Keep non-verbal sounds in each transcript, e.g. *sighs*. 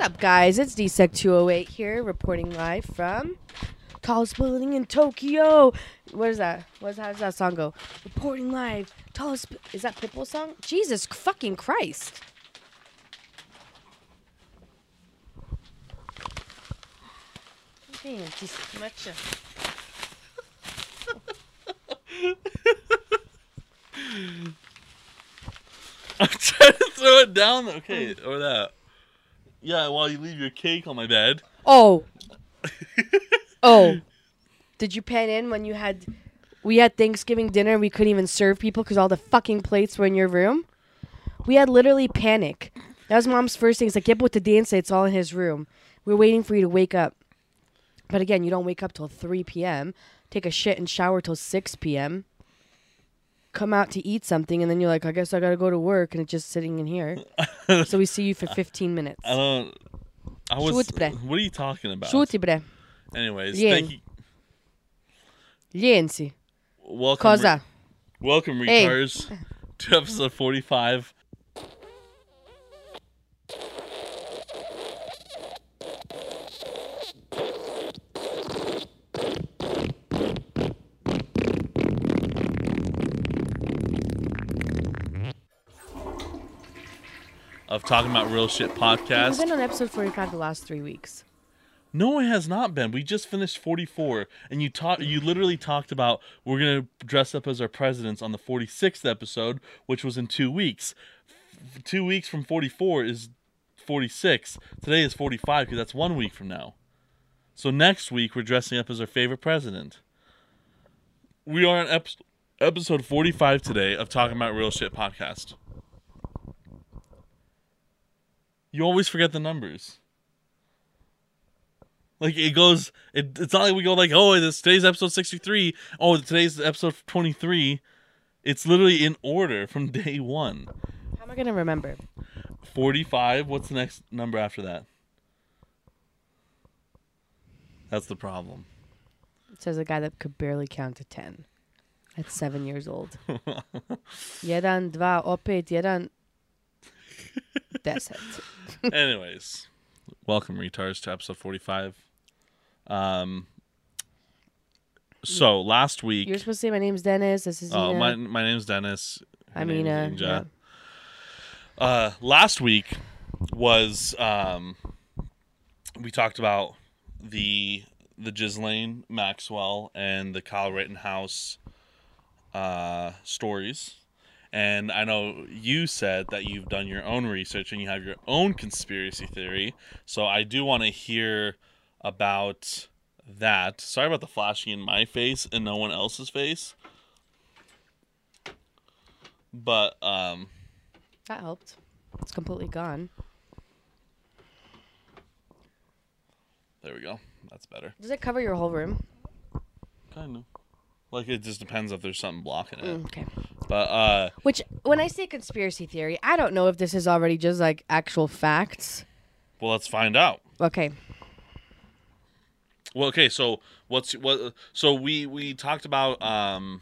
What's up, guys? It's DSEC208 here, reporting live from tallest building in Tokyo. What is that? What's how does that song go? Reporting live, tallest. Is that Pitbull song? Jesus fucking Christ! Man, this much. I'm trying to throw it down. Okay, um, or that. Yeah, while you leave your cake on my bed. Oh. *laughs* oh. Did you pan in when you had we had Thanksgiving dinner and we couldn't even serve people because all the fucking plates were in your room? We had literally panic. That was mom's first thing. It's like, get with the dance. It's all in his room. We're waiting for you to wake up. But again, you don't wake up till 3 p.m. Take a shit and shower till 6 p.m. Come out to eat something, and then you're like, I guess I gotta go to work, and it's just sitting in here. *laughs* so we see you for 15 minutes. I don't. I was. What are you talking about? Bre. Anyways, thank you. Lienzi. Welcome. Cosa? welcome, Hey. retards, to episode forty-five. Of talking about real shit podcast. We've been on episode 45 the last three weeks. No, it has not been. We just finished 44, and you talked. You literally talked about we're gonna dress up as our presidents on the 46th episode, which was in two weeks. F- two weeks from 44 is 46. Today is 45 because that's one week from now. So next week we're dressing up as our favorite president. We are on ep- episode 45 today of talking about real shit podcast. You always forget the numbers. Like it goes, it, it's not like we go like, oh, this today's episode sixty three. Oh, today's episode twenty three. It's literally in order from *laughs* day one. How am I going to remember? Forty five. What's the next number after that? That's the problem. It says a guy that could barely count to 10 at seven years old. *laughs* jeden, dva, opet, jeden, deset. Anyways, welcome retards to episode forty five. Um. So last week, You're supposed to say my name's Dennis. This is oh Ina. my my name's Dennis. Her I name mean, is uh, Inja. yeah. uh, last week was um, we talked about the the Ghislaine Maxwell and the Kyle Rittenhouse uh, stories. And I know you said that you've done your own research and you have your own conspiracy theory. So I do want to hear about that. Sorry about the flashing in my face and no one else's face. But um that helped. It's completely gone. there we go. That's better. Does it cover your whole room? Kind of. Like it just depends if there's something blocking it. Mm, okay. But uh Which, when I say conspiracy theory, I don't know if this is already just like actual facts. well let's find out. Okay. Well okay, so what's what so we we talked about um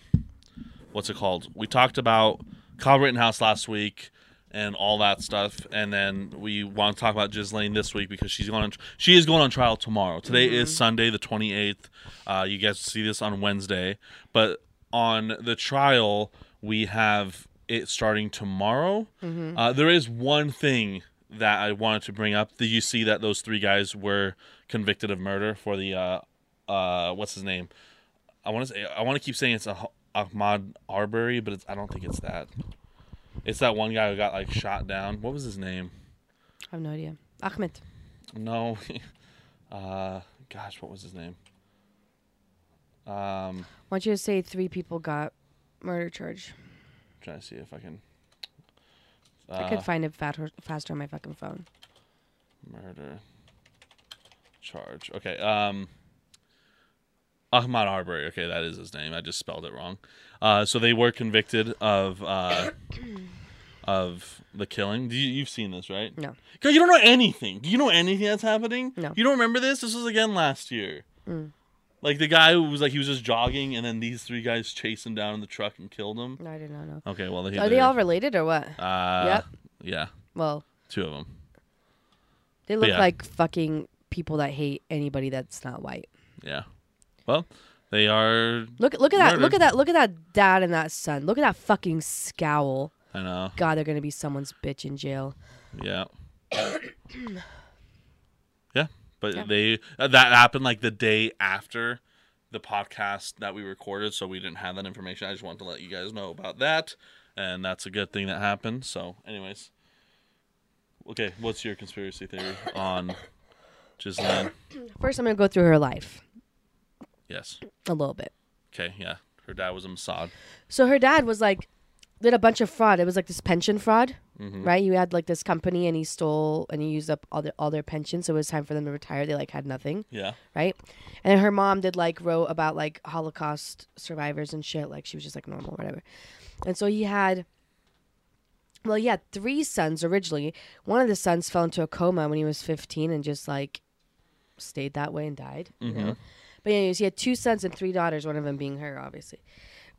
what's it called? We talked about Kyle Rittenhouse last week and all that stuff and then we want to talk about Ghislaine this week because she's going on she is going on trial tomorrow. Today is Sunday the 28th. Uh you guys see this on Wednesday, but on the trial we have it starting tomorrow. Uh, there is one thing that I wanted to bring up. Did you see that those three guys were convicted of murder for the uh, uh, what's his name? I want to say I want to keep saying it's a Ahmaud Arbery, but it's, I don't think it's that. It's that one guy who got like shot down. What was his name? I have no idea. Ahmed. No, *laughs* uh, gosh, what was his name? Um, I want you to say three people got murder charge. trying to see if I can. I Uh, could find it fat- faster on my fucking phone. murder charge. Okay. Um Ahmaud Arbery. Okay, that is his name. I just spelled it wrong. Uh so they were convicted of uh of the killing. You, you've seen this, right? No. Cuz you don't know anything. Do you know anything that's happening? No. You don't remember this? This was again last year. Mm. Like the guy who was like he was just jogging and then these three guys chased him down in the truck and killed him. No, I did not know. Okay, well they Are they all related or what? uh Yep. yeah, Well, two of them. They look yeah. like fucking people that hate anybody that's not white. Yeah. Well, they are. Look look at that look at that look at that dad and that son. Look at that fucking scowl. I know. God, they're gonna be someone's bitch in jail. Yeah. *coughs* yeah, but Yeah. they uh, that happened like the day after the podcast that we recorded, so we didn't have that information. I just wanted to let you guys know about that, and that's a good thing that happened. So, anyways, okay, what's your conspiracy theory on Ghislaine? *coughs* First I'm gonna go through her life Yes. a little bit. Okay. Yeah. Her dad was a Mossad. So her dad was like did a bunch of fraud. It was like this pension fraud, Mhm. right? You had like this company and he stole and he used up all their all their pension, so it was time for them to retire. They like had nothing, Yeah. right? And her mom did like wrote about like Holocaust survivors and shit. Like she was just like normal, whatever. And so he had well, he had three sons originally. One of the sons fell into a coma when he was fifteen and just like stayed that way and died. You know? But anyways, he had two sons and three daughters, one of them being her, obviously.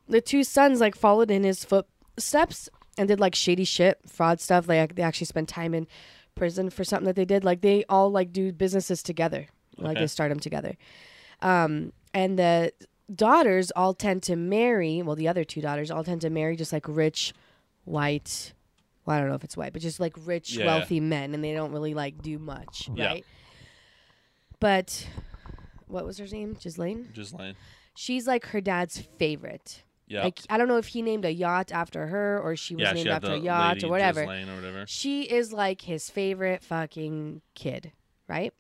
The two sons like followed in his footsteps and did like shady shit, fraud stuff. Like they actually spent time in prison for something that they did. Like they all like do businesses together. Like Okay. they start them together. Um, and the daughters all tend to marry. Well, the other two daughters all tend to marry just like rich, white. Well, I don't know if it's white, but just like rich, Yeah. wealthy men, and they don't really like do much, Yeah. right? But what was her name? Ghislaine. Ghislaine. She's like her dad's favorite. Yeah. Like I don't know if he named a yacht after her or she was yeah, named she after a yacht or whatever. Ghislaine or whatever. She is like his favorite fucking kid, right?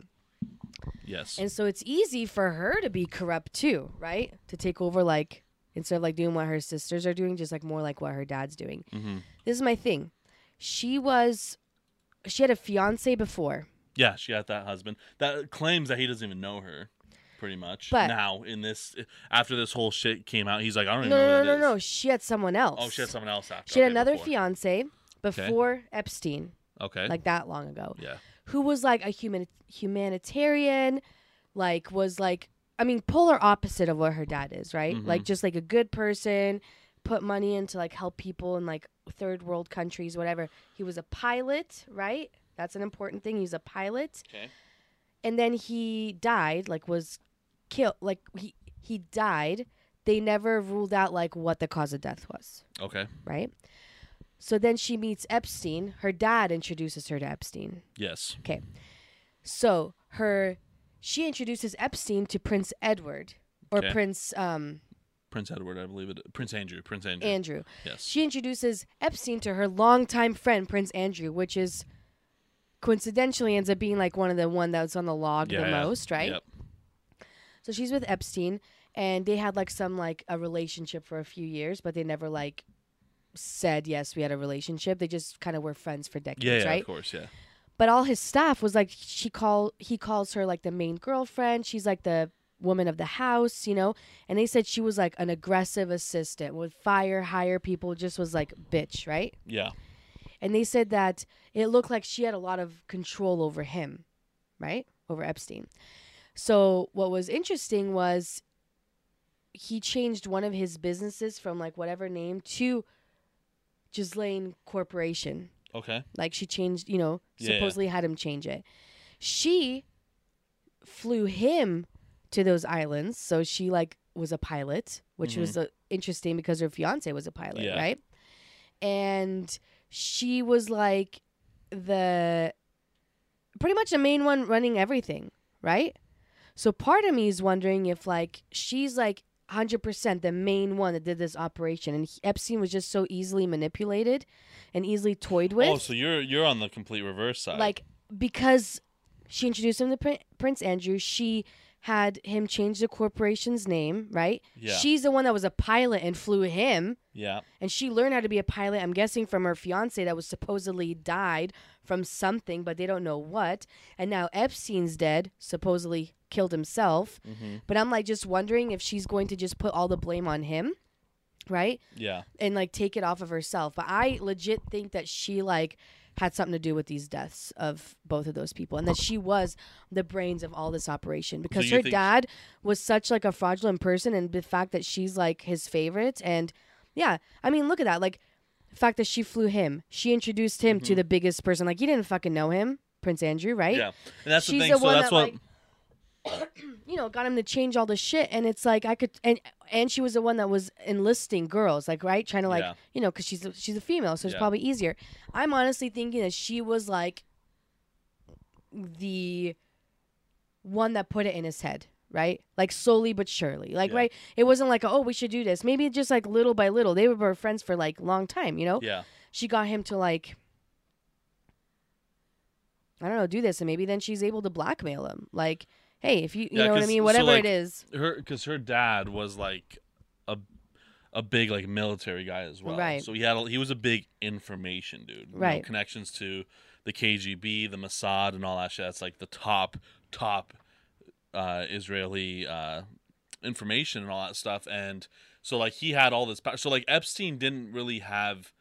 Yes. And so it's easy for her to be corrupt too, right? To take over like instead of like doing what her sisters are doing, just like more like what her dad's doing. hmm This is my thing. She was she had a fiance before. Yeah, she had that husband that claims that he doesn't even know her, pretty much. But- now in this, after this whole shit came out, he's like, I don't No, know no, no, no, no. She had someone else. Oh, she had someone else after. She had Okay, another before. fiance before Epstein, Okay. like that long ago. yeah. who was like a human humanitarian, like was like I mean polar opposite of what her dad is, right? Mhm. Like just like a good person, put money into like help people in like third world countries, whatever. He was a pilot, right? That's an important thing. He's a pilot, Okay. and then he died, like was killed, like he he died. They never ruled out like what the cause of death was Okay. right? So then she meets Epstein. Her dad introduces her to Epstein. Yes. Okay so her she introduces Epstein to Prince Edward or Okay. Prince um, Prince Edward, I believe it. Prince Andrew. Prince Andrew. Andrew. yes. She introduces Epstein to her longtime friend Prince Andrew, which is coincidentally ends up being like one of the one that's on the log yeah, the yeah. most, right? Yep. So she's with Epstein, and they had like some like a relationship for a few years, but they never like said yes we had a relationship. They just kind of were friends for decades, Yeah, yeah, right? of course, yeah. But all his staff was like she call he calls her like the main girlfriend. She's like the woman of the house, you know. And they said she was like an aggressive assistant, would fire, hire people, just was like bitch, right? Yeah. And they said that it looked like she had a lot of control over him, right? Over Epstein. So what was interesting was he changed one of his businesses from like whatever name to Ghislaine Corporation. Okay. Like she changed, you know, Yeah, yeah. supposedly had him change it. She flew him to those islands, so she like was a pilot, which was uh, interesting because her fiance was a pilot, Mm-hmm. Yeah. right? And she was like the pretty much the main one running everything, right? So part of me is wondering if like she's like 100% the main one that did this operation and he- Epstein was just so easily manipulated and easily toyed oh, with Oh, so you're you're on the complete reverse side. like because she introduced him to Prin- Prince Andrew, she had him change the corporation's name, right? Yeah. She's the one that was a pilot and flew him, yeah. and she learned how to be a pilot. I'm guessing from her fiance that was supposedly died from something, but they don't know what. And now Epstein's dead, supposedly killed himself. Mm-hmm. But I'm like just wondering if she's going to just put all the blame on him, right? Yeah. and like take it off of herself. But I legit think that she like had something to do with these deaths of both of those people and that she was the brains of all this operation because you her dad was such like a fraudulent person and the fact that she's like his favorite and yeah, I mean look at that like the fact that she flew him. She introduced him Mm-hmm. to the biggest person like you didn't fucking know him, Prince Andrew, right? Yeah, and that's She's the thing. the so that's that, what. like, *coughs* you know, got him to change all the shit, and it's like I could, and and she was the one that was enlisting girls, like right, trying to like, Yeah. you know, because she's a, she's a female, so it's Yeah. probably easier. I'm honestly thinking that she was like the one that put it in his head, right? Like slowly but surely, like Yeah. right. It wasn't like oh we should do this. Maybe just like little by little. They were friends for like long time, you know. yeah, She got him to like. I don't know, do this, and maybe then she's able to blackmail him. Like, hey, if you, you Yeah, know what I mean, so, whatever like, it is, her because her dad was like a a big like military guy as well. Right. So he had a, he was a big information dude. You know, Right. connections to the KGB, the Mossad, and all that shit. That's like the top top uh, Israeli uh, information and all that stuff. And so like he had all this. power. So like Epstein didn't really have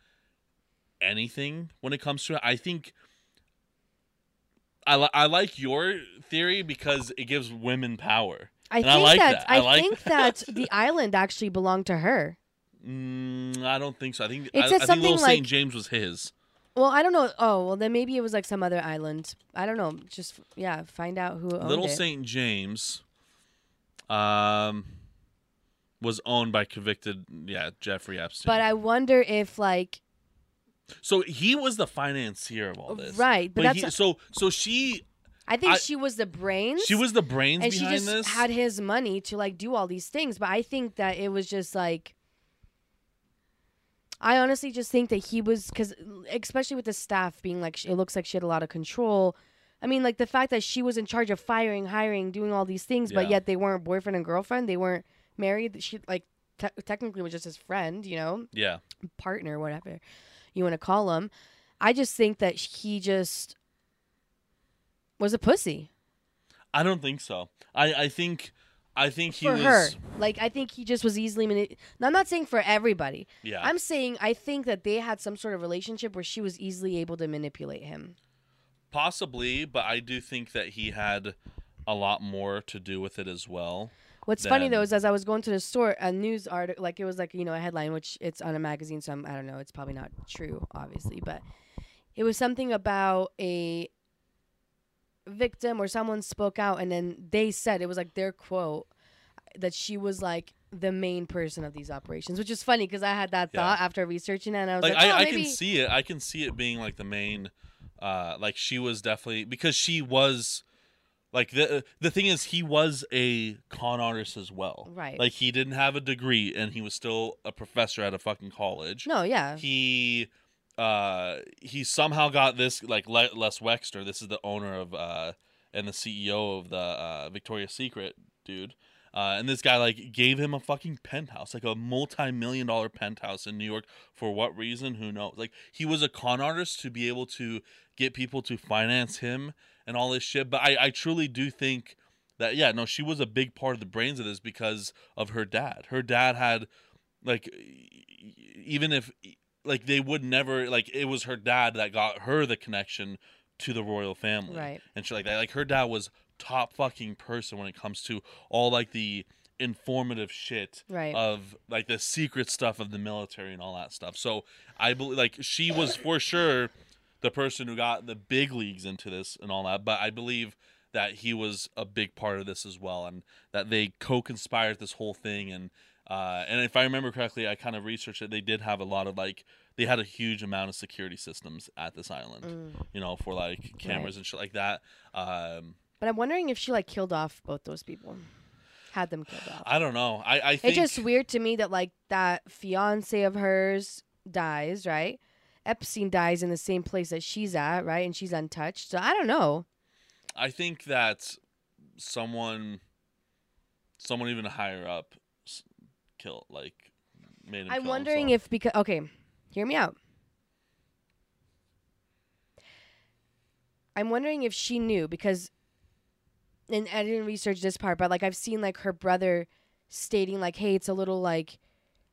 anything when it comes to it. I think. I, li- I like your theory because it gives women power. I And think I like that. I I, like think that *laughs* the island actually belonged to her. Mm, I don't think so. I think It I, said I think something Little like- Saint James was his. Well, I don't know. Oh, well, then maybe it was like some other island. I don't know. Just yeah, find out who owned Little it. Saint James, um, was owned by convicted yeah Jeffrey Epstein. But I wonder if like so he was the financier of all this, Right, but he, that's- so so she I think I- she was the brains. she was the brains and she behind just this. had his money to like do all these things. But I think that it was just like. I honestly just think that he was because, especially with the staff being like, it looks like she had a lot of control. I mean, like the fact that she was in charge of firing, hiring, doing all these things, but yet they weren't boyfriend and girlfriend. They weren't married. She like te- technically was just his friend, you know, yeah, partner, whatever you want to call him. I just think that he just was a pussy. I don't think so. I I think I think he for was her. Like I think he just was easily mani- Now, I'm not saying for everybody. yeah. I'm saying I think that they had some sort of relationship where she was easily able to manipulate him. Possibly, but I do think that he had a lot more to do with it as well. What's funny though is as I was going to the store, a news article, like it was like you know a headline, which it's on a magazine, so I'm, I don't know, it's probably not true, obviously, but it was something about a victim or someone spoke out, and then they said it was like their quote that she was like the main person of these operations, which is funny because I had that Yeah. thought after researching it, and I was like like, I, oh, I maybe can see it. I can see it being like the main, uh, like she was definitely because she was, like the the thing is he was a con artist as well. Right. Like he didn't have a degree and he was still a professor at a fucking college. no, yeah, He, uh, he somehow got this like Le- Les Wexner. This is the owner of uh and the CEO of the uh, Victoria's Secret dude. Uh, and this guy like gave him a fucking penthouse, like a multi-million dollar penthouse in New York. For what reason? Who knows? Like he was a con artist to be able to get people to finance him and all this shit. But I, I truly do think that yeah, no, she was a big part of the brains of this because of her dad. Her dad had like even if like they would never like it was her dad that got her the connection to the royal family Right. and shit like that. Like her dad was top fucking person when it comes to all like the informative shit Right. of like the secret stuff of the military and all that stuff. So I believe like she was for sure the person who got the big leagues into this and all that. But I believe that he was a big part of this as well, and that they co-conspired this whole thing. And uh, and if I remember correctly, I kind of researched it. They did have a lot of like they had a huge amount of security systems at this island, you know, for like cameras and shit like that. Um, but I'm wondering if she like killed off both those people, had them killed off. I don't know. I I think It's just weird to me that like that fiance of hers dies, right? Epstein dies in the same place that she's at, right? And she's untouched. So I don't know. I think that someone, someone even higher up, s- kill like made him. I'm wondering himself. if because okay, hear me out. I'm wondering if she knew because, and I didn't research this part, but like I've seen like her brother stating like, "Hey, it's a little like,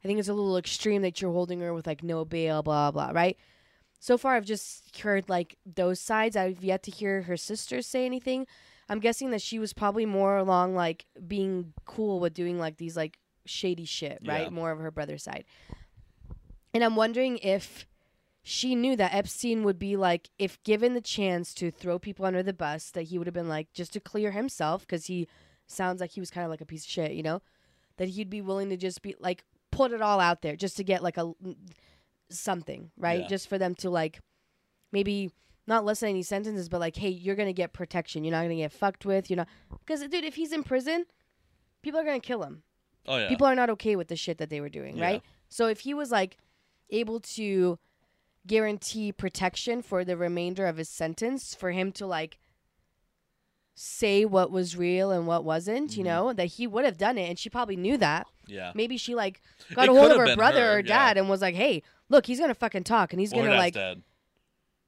I think it's a little extreme that you're holding her with like no bail, blah blah," right? So far, I've just heard like those sides. I've yet to hear her sister say anything. I'm guessing that she was probably more along like being cool with doing like these like shady shit, right? Yeah. More of her brother's side. And I'm wondering if she knew that Epstein would be like, if given the chance to throw people under the bus, that he would have been like, just to clear himself, because he sounds like he was kind of like a piece of shit, you know, that he'd be willing to just be like, put it all out there just to get like a something, right? Yeah. Just for them to like maybe not listen to any sentences, but like, hey, you're gonna get protection. You're not gonna get fucked with. You're not because dude, if he's in prison, people are gonna kill him. Oh yeah. People are not okay with the shit that they were doing, Yeah. right? So if he was like able to guarantee protection for the remainder of his sentence, for him to like say what was real and what wasn't, Mm-hmm. you know, that he would have done it, and she probably knew that. yeah. Maybe she like got It a hold of her brother her, or yeah. dad and was like, "Hey, look, he's gonna fucking talk, and he's Well, gonna dad's like." dead.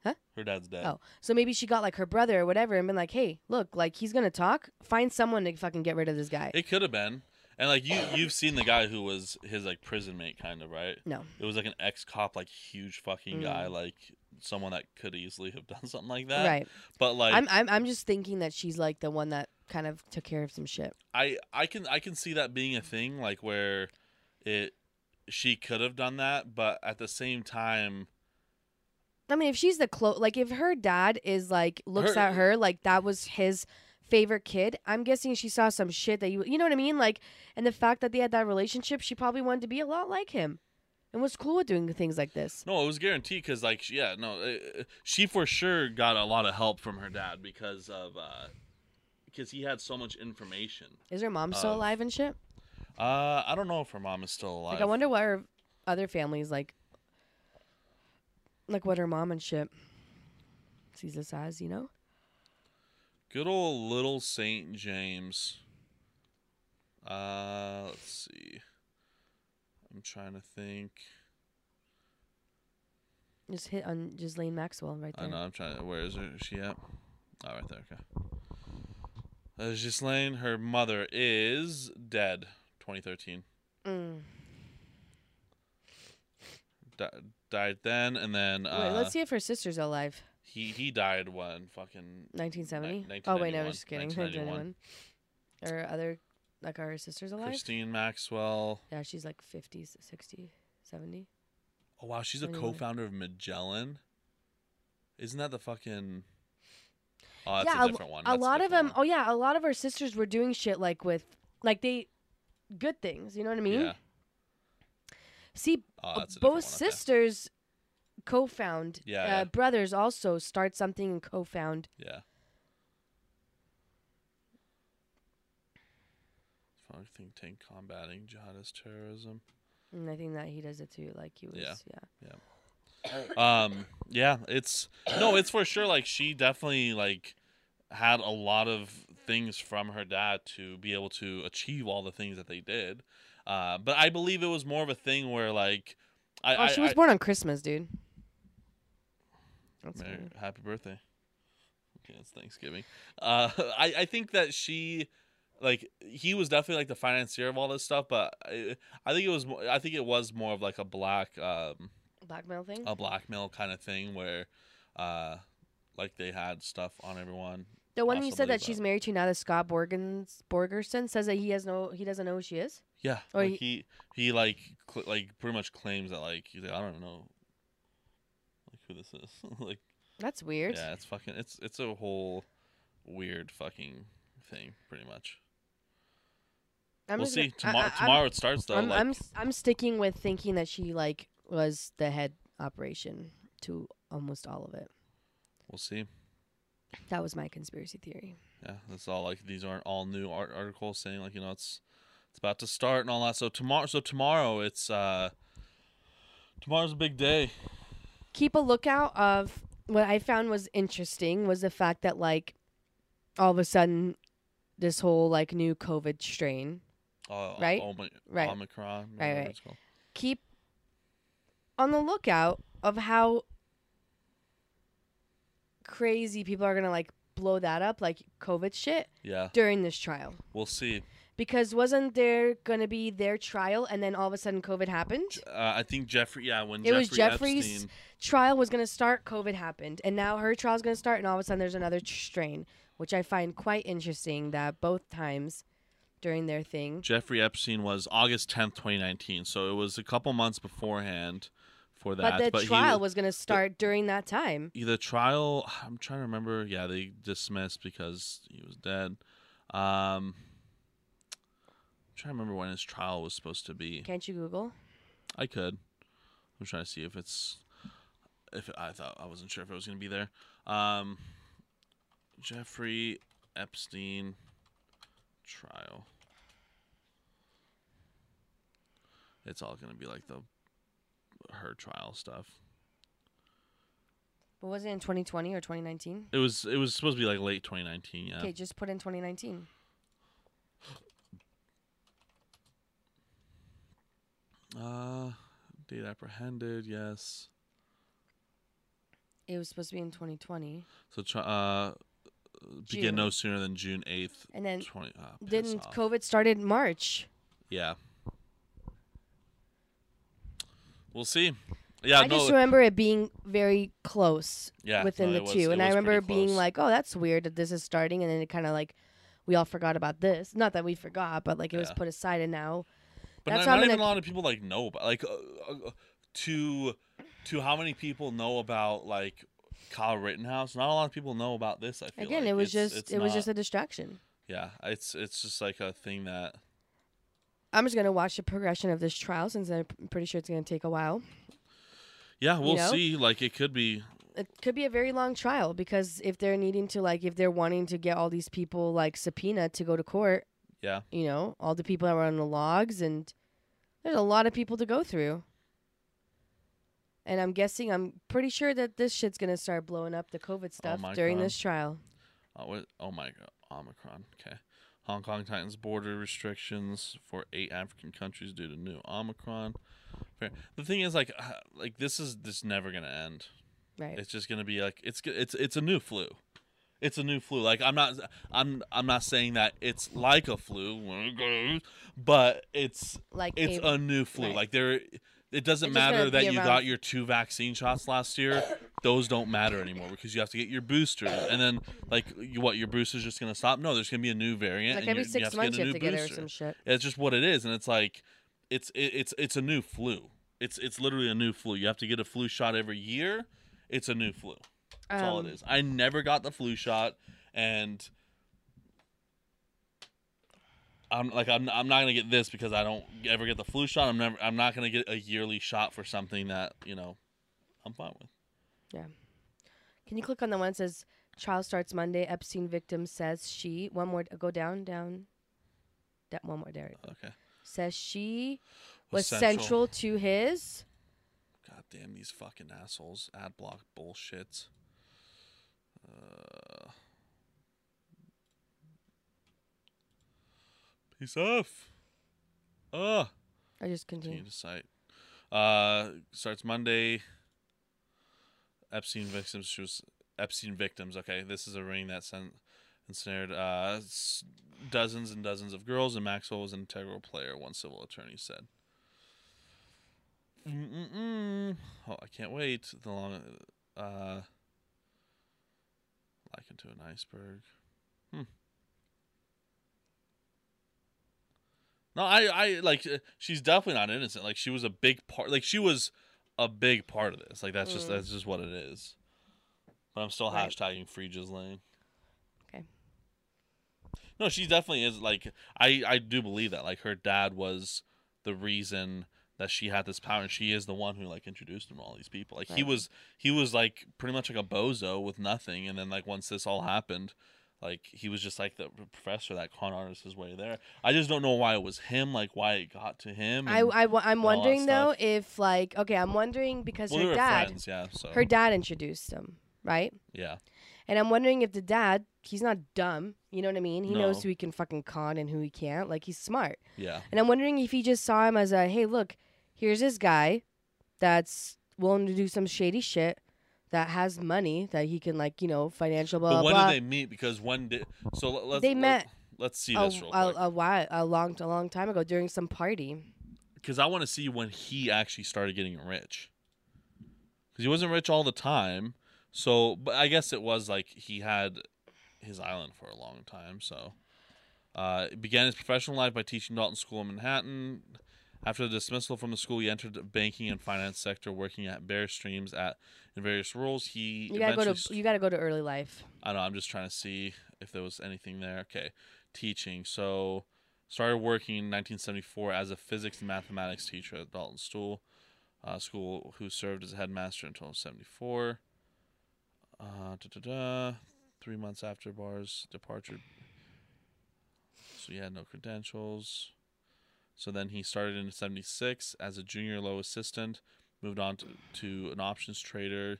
Huh? Her dad's dead. Oh, so maybe she got like her brother or whatever and been like, "Hey, look, like he's gonna talk. Find someone to fucking get rid of this guy." It could have been. And like you, you've seen the guy who was his like prison mate, kind of right. no, It was like an ex cop, like huge fucking Mm. guy, like someone that could easily have done something like that. right. But like I'm, I'm I'm just thinking that she's like the one that kind of took care of some shit. I, I can I can see that being a thing, like where it she could have done that, but at the same time, I mean, if she's the close, like if her dad is like looks Her- at her like that was his favorite kid, I'm guessing she saw some shit that you you know what I mean, like, and the fact that they had that relationship, she probably wanted to be a lot like him, and was cool with doing things like this. no, it was guaranteed because like yeah, no, uh, she for sure got a lot of help from her dad because of uh because he had so much information. Is her mom still Of- alive and shit? Uh, I don't know if her mom is still alive. Like, I wonder what her other families like, like what her mom and shit sees this as, you know? Good old little Saint James. Uh, let's see. I'm trying to think. Just hit on Ghislaine Maxwell right there. I know. I'm trying. To, where is her? Is she at? Oh, right there. Okay. Uh, Ghislaine, her mother is dead. 2013. Mm. Di- died then, and then uh, Wait, let's see if her sister's alive. He he died when fucking 1970. Oh wait, no, 1991. just kidding. *laughs* 1991. 1991. Or other, like are her sisters alive? Christine Maxwell. Yeah, she's like 50, 60, 70. Oh wow, she's a co-founder of Magellan. Isn't that the fucking? Oh, that's yeah, a different one. a That's lot of them. different Oh yeah, a lot of our sisters were doing shit like with, like they, good things. You know what I mean? Yeah. See, Oh, a both one, sisters co-found. Yeah, uh, yeah. Brothers also start something and co-found. Yeah. Fuck think tank combating jihadist terrorism. And I think that he does it too. Like he was. Yeah. Yeah. Um, yeah, it's no, it's for sure. Like she definitely like had a lot of things from her dad to be able to achieve all the things that they did. Uh, but I believe it was more of a thing where like, I, Oh, I, she was I- born on Christmas, dude. That's Merry- weird. happy birthday. Okay, it's Thanksgiving. Uh, *laughs* I, I think that she, like, he was definitely like the financier of all this stuff, but I, I think it was, mo- I think it was more of like a black, um, Blackmail thing. a blackmail kind of thing where, uh, like they had stuff on everyone. the one you said that she's married to now, the Scott Borgens Borgerson, says that he has no, he doesn't know who she is. Yeah, Or like he- he, he like, cl- like pretty much claims that like he's like I don't know, who this is. *laughs* like That's weird. yeah, it's fucking, it's it's a whole weird fucking thing, pretty much. I'm we'll see. gonna- Tomorrow, I- tomorrow it starts though. I'm, like, I'm I'm sticking with thinking that she like was the head operation to almost all of it. we'll see. That was my conspiracy theory. Yeah, that's all. Like these aren't all new art- articles saying like you know it's it's about to start and all that. So tomorrow, so tomorrow it's uh tomorrow's a big day. Keep a lookout of what I found was interesting was the fact that like all of a sudden this whole like new COVID strain. Uh, Right? Omi- Right. Omicron. Right, right. Keep on the lookout of how crazy people are gonna like blow that up like COVID shit Yeah, during this trial. we'll see. Because wasn't there going to be their trial and then all of a sudden COVID happened? Uh, I think Jeffrey. Yeah, when It was Jeffrey's Epstein, trial was going to start, COVID happened. And now her trial is going to start, and all of a sudden there's another tr- strain, which I find quite interesting that both times during their thing. Jeffrey Epstein was August tenth, twenty nineteen. So it was a couple months beforehand for that. but the he- trial was going to start during that time. the trial. I'm trying to remember. Yeah, they dismissed because he was dead. Um, trying to remember when his trial was supposed to be. Can't you Google? I could. I'm trying to see if it's if it, I thought I wasn't sure if it was going to be there. Um, Jeffrey Epstein trial. It's all going to be like the her trial stuff. But was it in 2020 or 2019? It was it was supposed to be like late 2019. Yeah. Okay, just put in 2019. Uh, date apprehended. Yes. It was supposed to be in 2020. So try, uh, June. begin no sooner than June 8th. And then 20. Uh, Didn't off. COVID started March? Yeah. We'll see. Yeah, I no, just remember it being very close Yeah, within no, the was- two. And I remember being like, oh, that's weird that this is starting. And then it kind of like, we all forgot about this. Not that we forgot, but like it was put aside. And now, but that's not, not even gonna- a lot of people like know about like uh, uh, to to how many people know about like Kyle Rittenhouse. Not a lot of people know about this. I feel again, like. it was It's- just, it's it was just a distraction. yeah. It's it's just like a thing that I'm just going to watch the progression of this trial since I'm pretty sure it's going to take a while. yeah we'll know? see. Like it could be it could be a very long trial because if they're needing to like if they're wanting to get all these people like subpoena to go to court yeah you know all the people that were on the logs and there's a lot of people to go through and i'm guessing i'm pretty sure that this shit's gonna start blowing up the covid stuff during this trial Oh, what, oh my god, Omicron. Okay. Hong Kong tightens border restrictions for eight African countries due to new Omicron. Fair. The thing is, like, uh, like this is this never gonna end. right It's just gonna be like it's it's it's a new flu. It's a new flu. Like I'm not I'm I'm not saying that it's like a flu, but it's Like it's a- a new flu. right. Like there, it doesn't matter that you around- got your two vaccine shots last year. Those don't matter anymore because you have to get your booster. and then like you, what your booster's just gonna stop. No, there's gonna be a new variant. like and every six you have to months get a you have to get or booster. some shit It's just what it is, and it's like, it's it, it's it's a new flu. It's it's literally a new flu. You have to get a flu shot every year. It's a new flu. That's all it Um. I never got the flu shot, and I'm like I'm I'm not gonna get this because I don't ever get the flu shot. I'm never I'm not gonna get a yearly shot for something that you know I'm fine with. yeah can you click on the one that says trial starts monday epstein victim says she one more go down down that one more there Okay. says she Was was central. central to his God damn these fucking assholes. Ad block bullshits. Uh, peace off. Ah. I just Continue continue. to cite. Uh, starts Monday. Epstein victims. She was Epstein victims. Okay, this is a ring that sent ensnared uh, dozens and dozens of girls, and Maxwell was an integral player. One civil attorney said. Mm-mm-mm. Oh, I can't wait. The long, uh, likened to an iceberg. Hmm. No, I, I like. uh, She's definitely not innocent. Like she was a big part. Like she was a big part of this. Like that's just that's just what it is. But I'm still Right. hashtagging free Ghislaine. Okay. No, she definitely is. Like I, I do believe that. Like her dad was the reason that she had this power, and she is the one who like introduced him to all these people. Like he was, he was like pretty much like a bozo with nothing, and then like once this all happened, like he was just like the professor that con artist his way there. I just don't know why it was him. Like why it got to him. I, I i'm wondering though if like okay, I'm wondering because well, her dad, friends, yeah. So her dad introduced him, right? yeah, And I'm wondering if the dad, he's not dumb, you know what I mean? He No. knows who he can fucking con and who he can't. Like he's smart. yeah, And I'm wondering if he just saw him as a hey, look, here's this guy that's willing to do some shady shit that has money that he can like you know financial blah but blah when blah. did they meet? Because when did so let, let's They let- met Let's see a, this real a, quick. a while, a long, a long time ago during some party. because I want to see when he actually started getting rich. Because he wasn't rich all the time, so but I guess it was like he had his island for a long time. So, uh, began his professional life by teaching Dalton School in Manhattan. After the dismissal from the school, he entered the banking and finance sector, working at Bear Stearns at in various roles. He You gotta go to you gotta go to early life. I don't know. I'm just trying to see if there was anything there. Okay, teaching. So started working in 1974 as a physics and mathematics teacher at Dalton School, uh, school who served as a headmaster until 74. Uh, da, da, da. Three months after Barr's departure, so he had no credentials. So then he started in 76 as a junior low assistant, moved on to, to an options trader.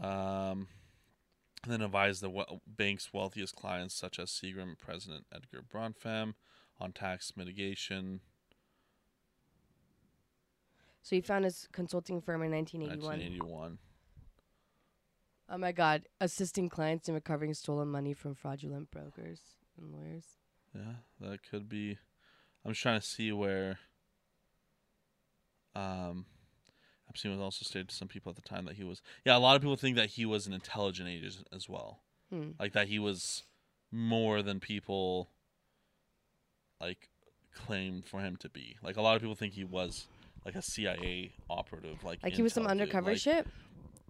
Um, and then advised the we- bank's wealthiest clients, such as Seagram President Edgar Bronfman, on tax mitigation. So he found his consulting firm in 1981. 1981. Oh my God! Assisting clients in recovering stolen money from fraudulent brokers and lawyers. Yeah, that could be. I'm just trying to see where. Um, Epstein was also stated to some people at the time that he was. Yeah, a lot of people think that he was an intelligent agent as well. Hmm. Like that he was more than people. Like, claimed for him to be. Like a lot of people think he was like a CIA operative. Like Like he was some undercover Like, shit.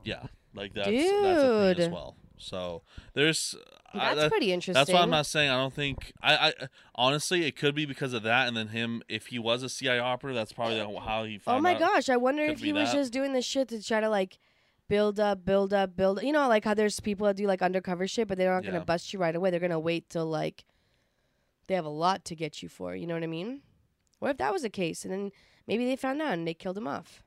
Yeah, like that's that's a thing as Dude. well. So there's I- That's that- pretty interesting. That's why I'm not saying I don't think I, I honestly it could be because of that and then him if he was a CIA operative that's probably how he oh found Oh my out. gosh! I wonder Could if he was that. just doing this shit to try to like build up, build up, build. You know, like how there's people that do like undercover shit, but they're not Yeah. gonna bust you right away. They're gonna wait till like they have a lot to get you for. You know what I mean? What if that was the case, and then maybe they found out and they killed him off?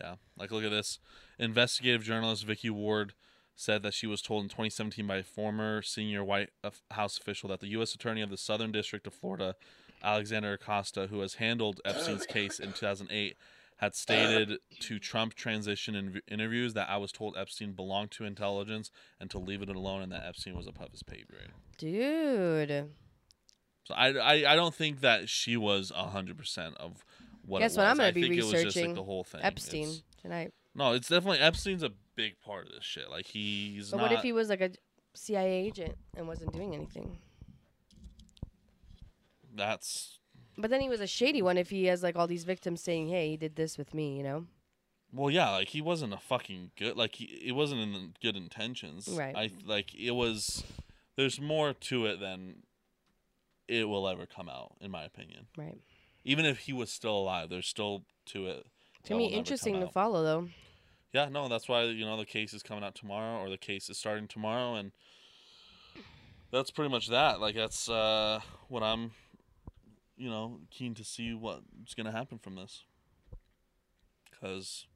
Yeah, like look at this. Investigative journalist Vicky Ward said that she was told in 2017 by a former senior White House official that the U.S. Attorney of the Southern District of Florida, Alexander Acosta, who has handled Epstein's case in 2008, had stated to Trump transition in interviews that I was told Epstein belonged to intelligence and to leave it alone, and that Epstein was above his pay grade. Dude, So I, I, I don't think that she was hundred percent of what. Guess what. I'm gonna be think it was just like researching? the whole thing. Epstein It's- tonight. no, it's definitely Epstein's a big part of this shit. Like he's But what if he was like a CIA agent and wasn't doing anything? That's But then he was a shady one if he has like all these victims saying, "Hey, he did this with me," you know? well, yeah. Like he wasn't a fucking good. Like he, it wasn't in good intentions. Right. I like it was. There's more to it than it will ever come out, in my opinion. Right. Even if he was still alive, there's still to it. It's gonna will be interesting to follow, though. Yeah, no, that's why you know the case is coming out tomorrow, or the case is starting tomorrow, and that's pretty much that. Like that's uh, what I'm, you know, keen to see what's gonna happen from this, because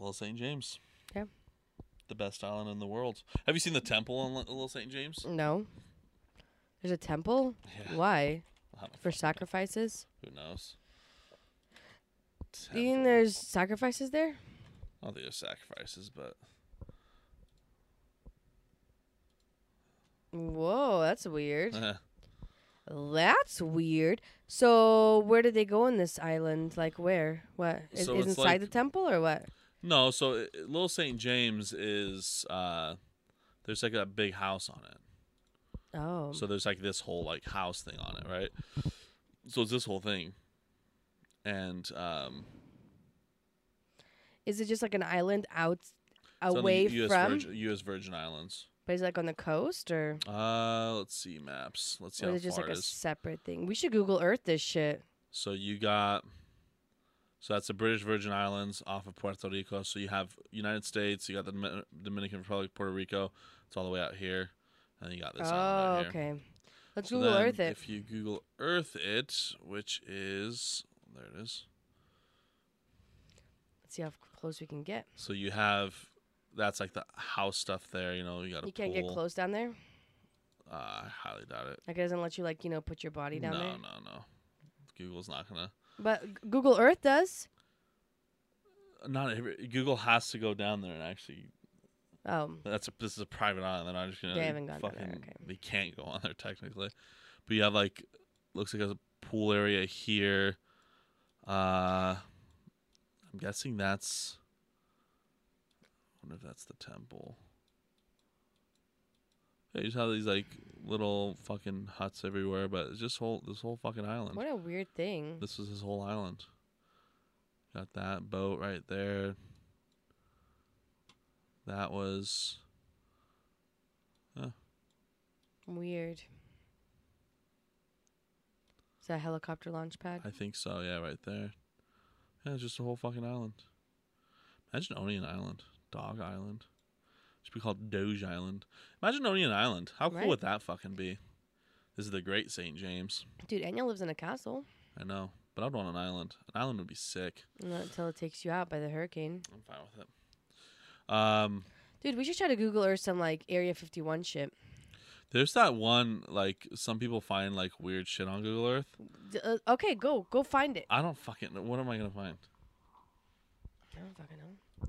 Little St. James, Yeah. the best island in the world. Have you seen the temple in Li- Little St. James? No. There's a temple. Yeah. Why? For sacrifices? who knows? Do you think there's sacrifices there? I don't think there's sacrifices, but Whoa, that's weird. *laughs* That's weird. So where did they go in this island? Like where? What is, So is it's inside like- the temple or what? No, so uh, Little St. James is uh there's like a big house on it. Oh, So there's like this whole like house thing on it, right? So it's this whole thing. And um is it just like an island out it's on the away US from? Virgin, US Virgin Islands. But is it like on the coast or? Uh let's see maps. Let's see Or how is it just far like it a is. separate thing? We should Google Earth this shit. So you got so that's the British Virgin Islands off of Puerto Rico. So you have United States, you got the Domin- Dominican Republic, Puerto Rico. It's all the way out here. And then you got this Oh, island right here. okay. Let's So Google then Earth it. If you Google Earth it, which is there it is. Let's see how close we can get. So you have that's like the house stuff there. You know, you got You can't get close down there. Uh, I highly doubt it. Like it doesn't let you like you know put your body down no, there. no, no. No. Google's not gonna. But Google Earth does. Not every, Google has to go down there and actually. Oh, That's a this is a private island. They're not just gonna. They haven't gone fucking, there, okay. They can't go on there technically, but you have like looks like there's a pool area here. Uh, I'm guessing that's. I wonder if that's the temple. Yeah, you just have these like little fucking huts everywhere, but it's just whole this whole fucking island. What a weird thing. This was his whole island. Got that boat right there. That was Weird. That helicopter launch pad? I think so, yeah, right there. Yeah, it's just a whole fucking island. Imagine owning an island. Dog Island. Should be called Doge Island. Imagine owning an island. How cool Right. would that fucking be? This is the great St. James. Dude, Anya lives in a castle I know. But I'd want an island. An island would be sick. Not until it takes you out by the hurricane. I'm fine with it. Um Dude, we should try to Google Earth some like Area 51 shit. There's that one like some people find like weird shit on Google Earth. Uh, okay, go. Go find it. I don't fucking know. What am I gonna find? I don't fucking know.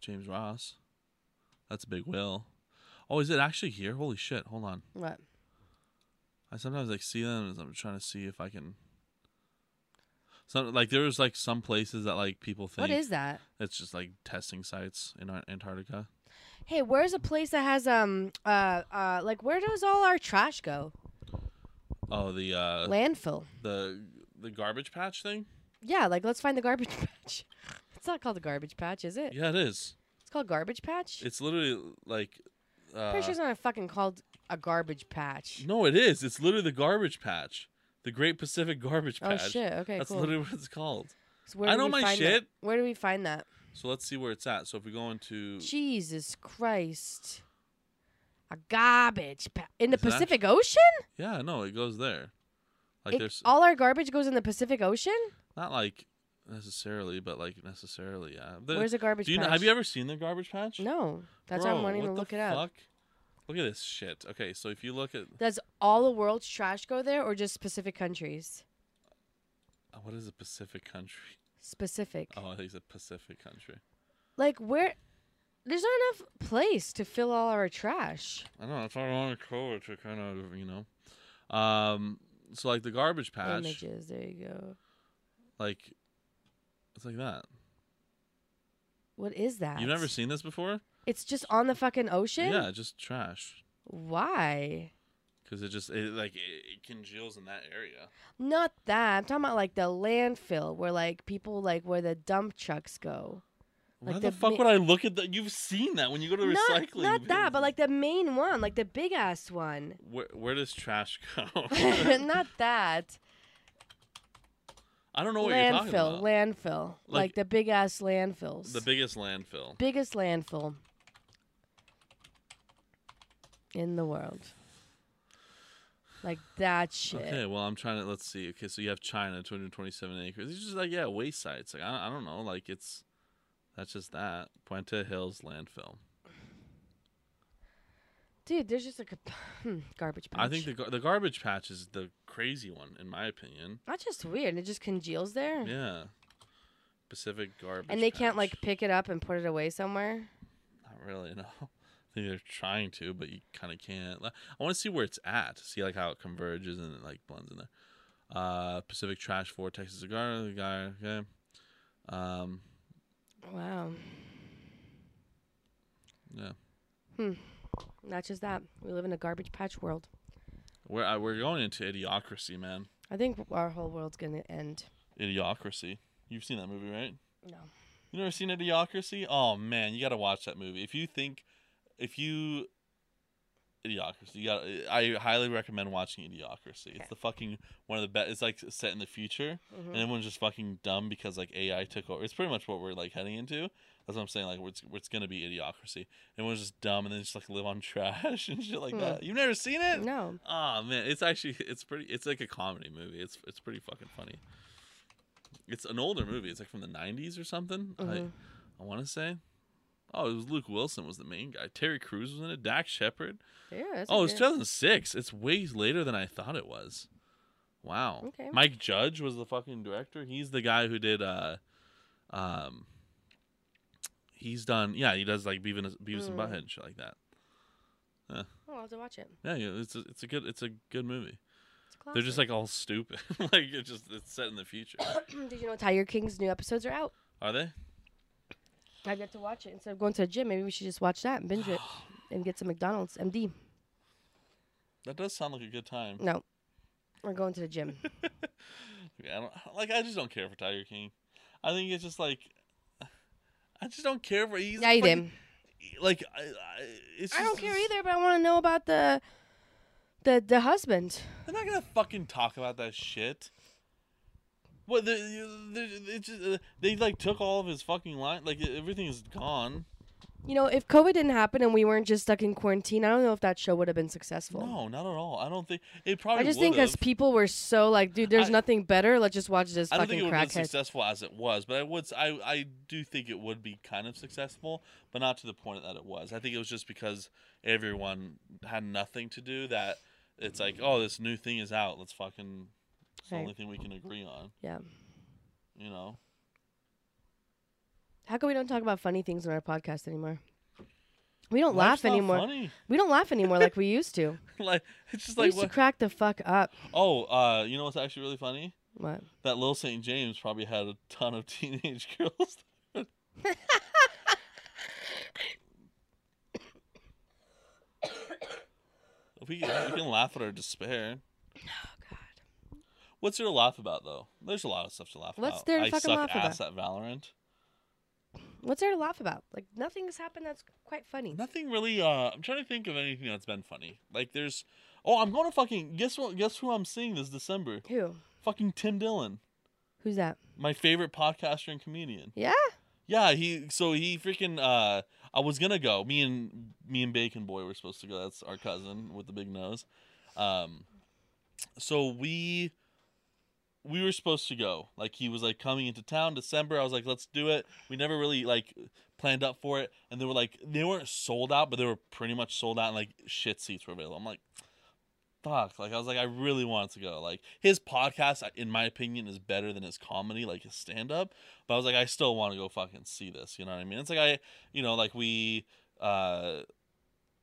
James Ross. That's a big will. Oh, is it actually here? Holy shit! Hold on. What? I sometimes like see them as I'm trying to see if I can. Some like there's like some places that like people think What is that? it's just like testing sites in Antarctica. Hey, where's a place that has um uh uh like where does all our trash go? Oh, the uh Landfill. the the garbage patch thing. Yeah, like let's find the garbage *laughs* patch. It's not called the garbage patch, is it? Yeah, it is. It's called garbage patch. It's literally like. Uh, Pretty sure it's not fucking called a garbage patch. no, it is. It's literally the garbage patch, the Great Pacific Garbage Patch. Oh Patch. shit. Okay, That's cool. literally what it's called. So where I know we my find shit. That? Where do we find that? So let's see where it's at. So if we go into Jesus Christ. A garbage patch in the Is it Pacific Ocean? yeah, no, it goes there. Like It- there's all our garbage goes in the Pacific Ocean? not like necessarily, but like necessarily, yeah. The- Where's the garbage do you know, patch? have you ever seen the garbage patch? No. That's why Bro, I'm wanting what to the look it up. fuck? Look at this shit. Okay, so if you look at Does all the world's trash go there or just specific countries? uh, what is a Pacific country? Specific. Oh, I think it's a Pacific country. Like where there's not enough place to fill all our trash. I don't know. If I want to call it to kind of, you know, um, so like the garbage patch, Images, there you go. like it's like that. What is that? You've never seen this before? It's just on the fucking ocean? Yeah, just trash. Why? Because it just it, like it, it congeals in that area. Not that. I'm talking about like the landfill where like people like where the dump trucks go. Why Like the, the fuck ma- would I look at that? You've seen that when you go to Not, recycling. not that, but like the main one, like the big ass one. where where does trash *laughs* go? *laughs* not that. I don't know what you're talking landfill, about. landfill. Like, Like- the big ass landfills. the biggest landfill. biggest landfill in the world. Like that shit. Okay, well I'm trying to let's see. Okay, so you have China, 227 acres. It's just like yeah, waste sites. Like I don't, I don't know. Like it's that's just that Puente Hills landfill. Dude, there's just like a *laughs* hmm, garbage patch. I think the gar- the garbage patch is the crazy one in my opinion. Not just weird. It just congeals there. Yeah. Pacific garbage. And they can't like pick it up and put it away somewhere. Not really, *laughs* no. Think they're trying to, but you kind of can't. I want to see where it's at, see like how it converges and it like blends in there. Uh, Pacific Trash for Texas Cigar, the guy. Okay. Um, Wow. yeah. Hmm. Not just that. We live in a garbage patch world. We're uh, we're going into idiocracy, man. I think our whole world's gonna end. Idiocracy. You've seen that movie, right? No. You never seen Idiocracy? Oh man, you got to watch that movie. If you think, if you, Idiocracy, you got. I highly recommend watching Idiocracy. Okay. It's the fucking one of the best. It's like set in the future, mm-hmm. and everyone's just fucking dumb because like AI took over. It's pretty much what we're like heading into. That's what I'm saying. Like, it's, it's gonna be Idiocracy. Everyone's just dumb and then just like live on *laughs* trash and shit like hmm. that. You've never seen it? No. Oh man, it's actually it's pretty. It's like a comedy movie. It's it's pretty fucking funny. It's an older movie. It's like from the '90s or something. I mm-hmm. I want to say. Oh, it was Luke Wilson was the main guy. Terry Crews was in it. Dax Shepard. Yeah. Oh, it's 2006. It's way later than I thought it was. Wow. Okay. Mike Judge was the fucking director. He's the guy who did uh um he's done yeah, he does like Beavis, Beavis and Hmm. Butthead and shit like that. Oh, I'll have to watch it. Yeah, yeah, it's a, it's a good it's a good movie. A They're just like all stupid. *laughs* like it's just it's set in the future. *coughs* Did you know Tiger King's new episodes are out? Are they? I get to watch it instead of going to the gym. Maybe we should just watch that and binge it *sighs* and get some McDonald's MD. That does sound like a good time. No, we're going to the gym. *laughs* Yeah, I don't like. I just don't care for Tiger King. I think it's just like. I just don't care for. He's yeah, you fucking- did. Like, I, I, it's I don't just- care either, but I want to know about the the the husband. They're not gonna fucking talk about that shit. What the, the, it's just, uh, they like took all of his fucking line. Like everything is gone. You know, if COVID didn't happen and we weren't just stuck in quarantine, I don't know if that show would have been successful. No, not at all. I don't think it probably. I just think because people were so like, dude, there's I- nothing better. Let's just watch this I don't think fucking it would have been crackhead. successful as it was, but I would. I I do think it would be kind of successful, but not to the point that it was. I think it was just because everyone had nothing to do that it's like, oh, this new thing is out. Let's fucking. It's the only thing we can agree on. Yeah. You know. How come we don't talk about funny things on our podcast anymore? We don't Life's laugh anymore. Funny. We don't laugh anymore like we used to. *laughs* like it's just we like used what? to crack the fuck up. Oh, uh, you know what's actually really funny? What? That Lil St. James probably had a ton of *laughs* teenage girls. *laughs* we, we can laugh at our despair. What's there to laugh about, though? There's a lot of stuff to laugh What's about. there to I fucking suck laugh ass at Valorant. What's there to laugh about? Like nothing's happened that's quite funny. Nothing really. Uh, I'm trying to think of anything that's been funny. Like there's. Oh, I'm going to fucking guess what? Guess who I'm seeing this December? Who? Fucking Tim Dillon, Who's that? my favorite podcaster and comedian. Yeah. Yeah, he so he freaking uh I was gonna go. Me and me and Bacon Boy were supposed to go. That's our cousin with the big nose. Um so we we were supposed to go. Like he was like coming into town December. I was like, let's do it. We never really like planned up for it. And they were like they weren't sold out, but they were pretty much sold out and like shit seats were available. I'm like fuck like i was like i really wanted to go like his podcast in my opinion is better than his comedy like his stand-up but i was like i still want to go fucking see this you know what i mean it's like i you know like we uh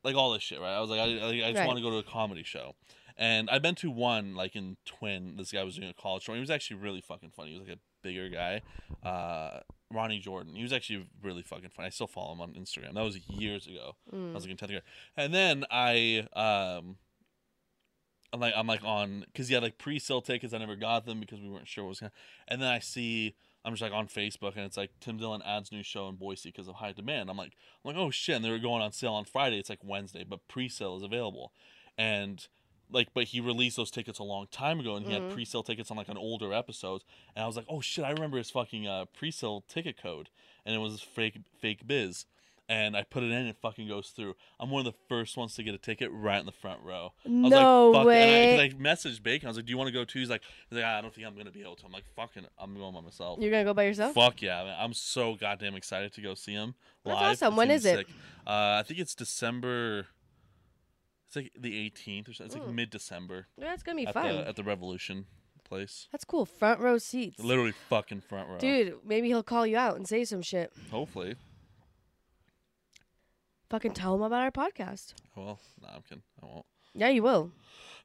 like all this shit right i was like i, I I just Right. want to go to a comedy show and i've been to one like in twin this guy was doing a college show he was actually really fucking funny he was like a bigger guy uh Ronnie Jordan. He was actually really fucking funny. I still follow him on Instagram. That was years ago. I was like in tenth grade. And then I um I'm like I'm like on because he had like pre-sale tickets. I never got them because we weren't sure what was gonna. And then I see I'm just like on Facebook and it's like Tim Dillon adds new show in Boise because of high demand. I'm like I'm like oh shit. And they were going on sale on Friday. It's like Wednesday, but pre-sale is available, and like but he released those tickets a long time ago and he had pre-sale tickets on like an older episode and I was like oh shit I remember his fucking uh, pre-sale ticket code and it was fake fake biz. And I put it in, and it fucking goes through. I'm one of the first ones to get a ticket right in the front row. I was No like, fuck way. And I, messaged Bacon. I was like, "Do you want to go too?" He's like, "He's like, "Ah, I don't think I'm gonna be able to." I'm like, "Fucking, I'm going by myself." You're gonna go by yourself? Fuck yeah, man. I'm so goddamn excited to go see him Live. That's awesome. It's When is be it? Uh, I think it's December. It's like the 18th or something. It's like mid-December Yeah, That's gonna be at fun. the at the Revolution place. That's cool. Front row seats. Literally fucking front row. Dude, maybe he'll call you out and say some shit. Hopefully. Fucking tell him about our podcast. Well, nah, I'm kidding. I won't. Yeah, you will.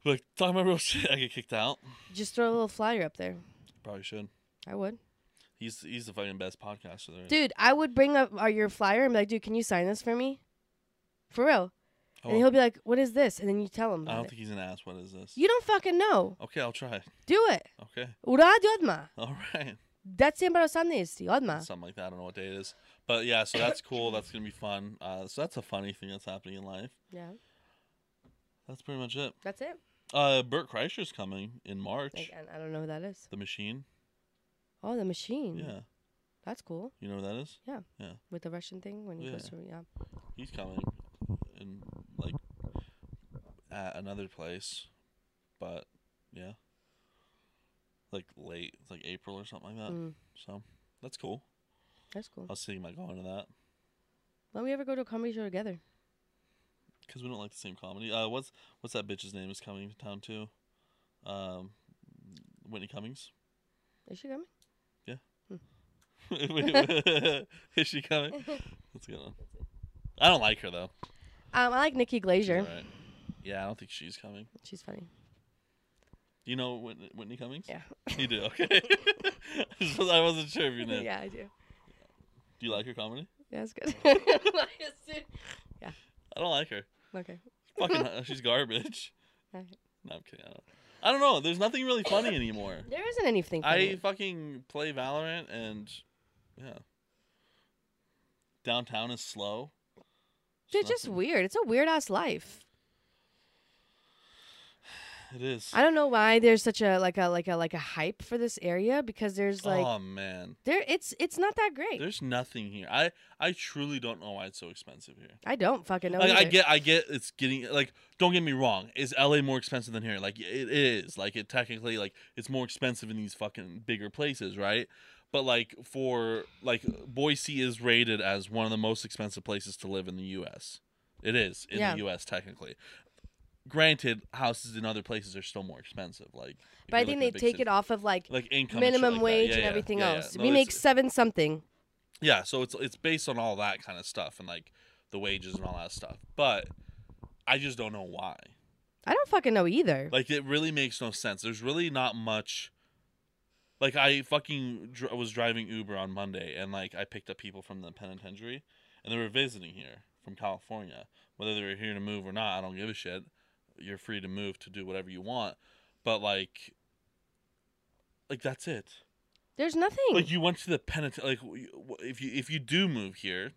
But talking about real shit, *laughs* I get kicked out. Just throw a little flyer up there. Probably should. I would. He's he's the fucking best podcaster there. is. Dude, I would bring up uh, your flyer and be like, dude, can you sign this for me? For real. Oh, And he'll be like, what is this? And then you tell him I don't it. think he's gonna ask what is this. You don't fucking know. Okay, I'll try. Do it. Okay. Ura odma. All right. That's December 18. Odma. Something like that. I don't know what day it is. But yeah, so that's *coughs* cool. That's gonna be fun. Uh, so that's a funny thing that's happening in life. Yeah. That's pretty much it. That's it. Uh, Bert Kreischer's coming in March. Like, I I don't know who that is. The Machine. Oh, the machine. Yeah. That's cool. You know who that is? Yeah. Yeah. With the Russian thing when he goes Yeah. to, yeah. He's coming in at another place, but yeah, like late. Like April or something like that. Mm, So that's cool. that's cool. I was thinking about going to that Why don't we ever go to a comedy show together? because we don't like the same comedy. Uh, what's what's that bitch's name is coming to town too? Um, Whitney Cummings. Is she coming? Yeah. *laughs* Is she coming? *laughs* Going on? I don't like her though. Um, I like Nikki Glaser. Yeah, I don't think she's coming. She's funny. Do you know Whitney, Whitney Cummings? Yeah. *laughs* You do. *laughs* Okay. *laughs* I wasn't sure if you knew. yeah, I do. Do you like her comedy? Yeah, it's good. yeah. I don't like her. okay. Fucking, she's garbage. No, I'm kidding. I don't, I don't know. There's nothing really funny anymore. There isn't anything. I fucking play Valorant and yeah. Downtown is slow. It's just nothing. weird. It's a weird ass life. *sighs* It is. I don't know why there's such a like a like a like a hype for this area because there's like oh man, there it's it's not that great. there's nothing here. I I truly don't know why it's so expensive here. I don't fucking know. like I get I get it's getting like don't get me wrong. Is LA more expensive than here? Like it is. Like it technically like it's more expensive in these fucking bigger places, right? But like for like Boise is rated as one of the most expensive places to live in the US. It is in Yeah. the US technically. Granted, houses in other places are still more expensive. Like, But I think they take cities. it off of like like income and minimum like wage Yeah, and yeah, everything yeah, else. No, we make seven something. Yeah, so it's it's based on all that kind of stuff and like the wages and all that stuff. But I just don't know why. I don't fucking know either. Like it really makes no sense. There's really not much. Like I fucking dr- was driving Uber on Monday and like I picked up people from the penitentiary and they were visiting here from California. Whether they were here to move or not, I don't give a shit. You're free to move to do whatever you want. But like like that's it. There's nothing. Like you went to the penitentiary. Like if you if you do move here,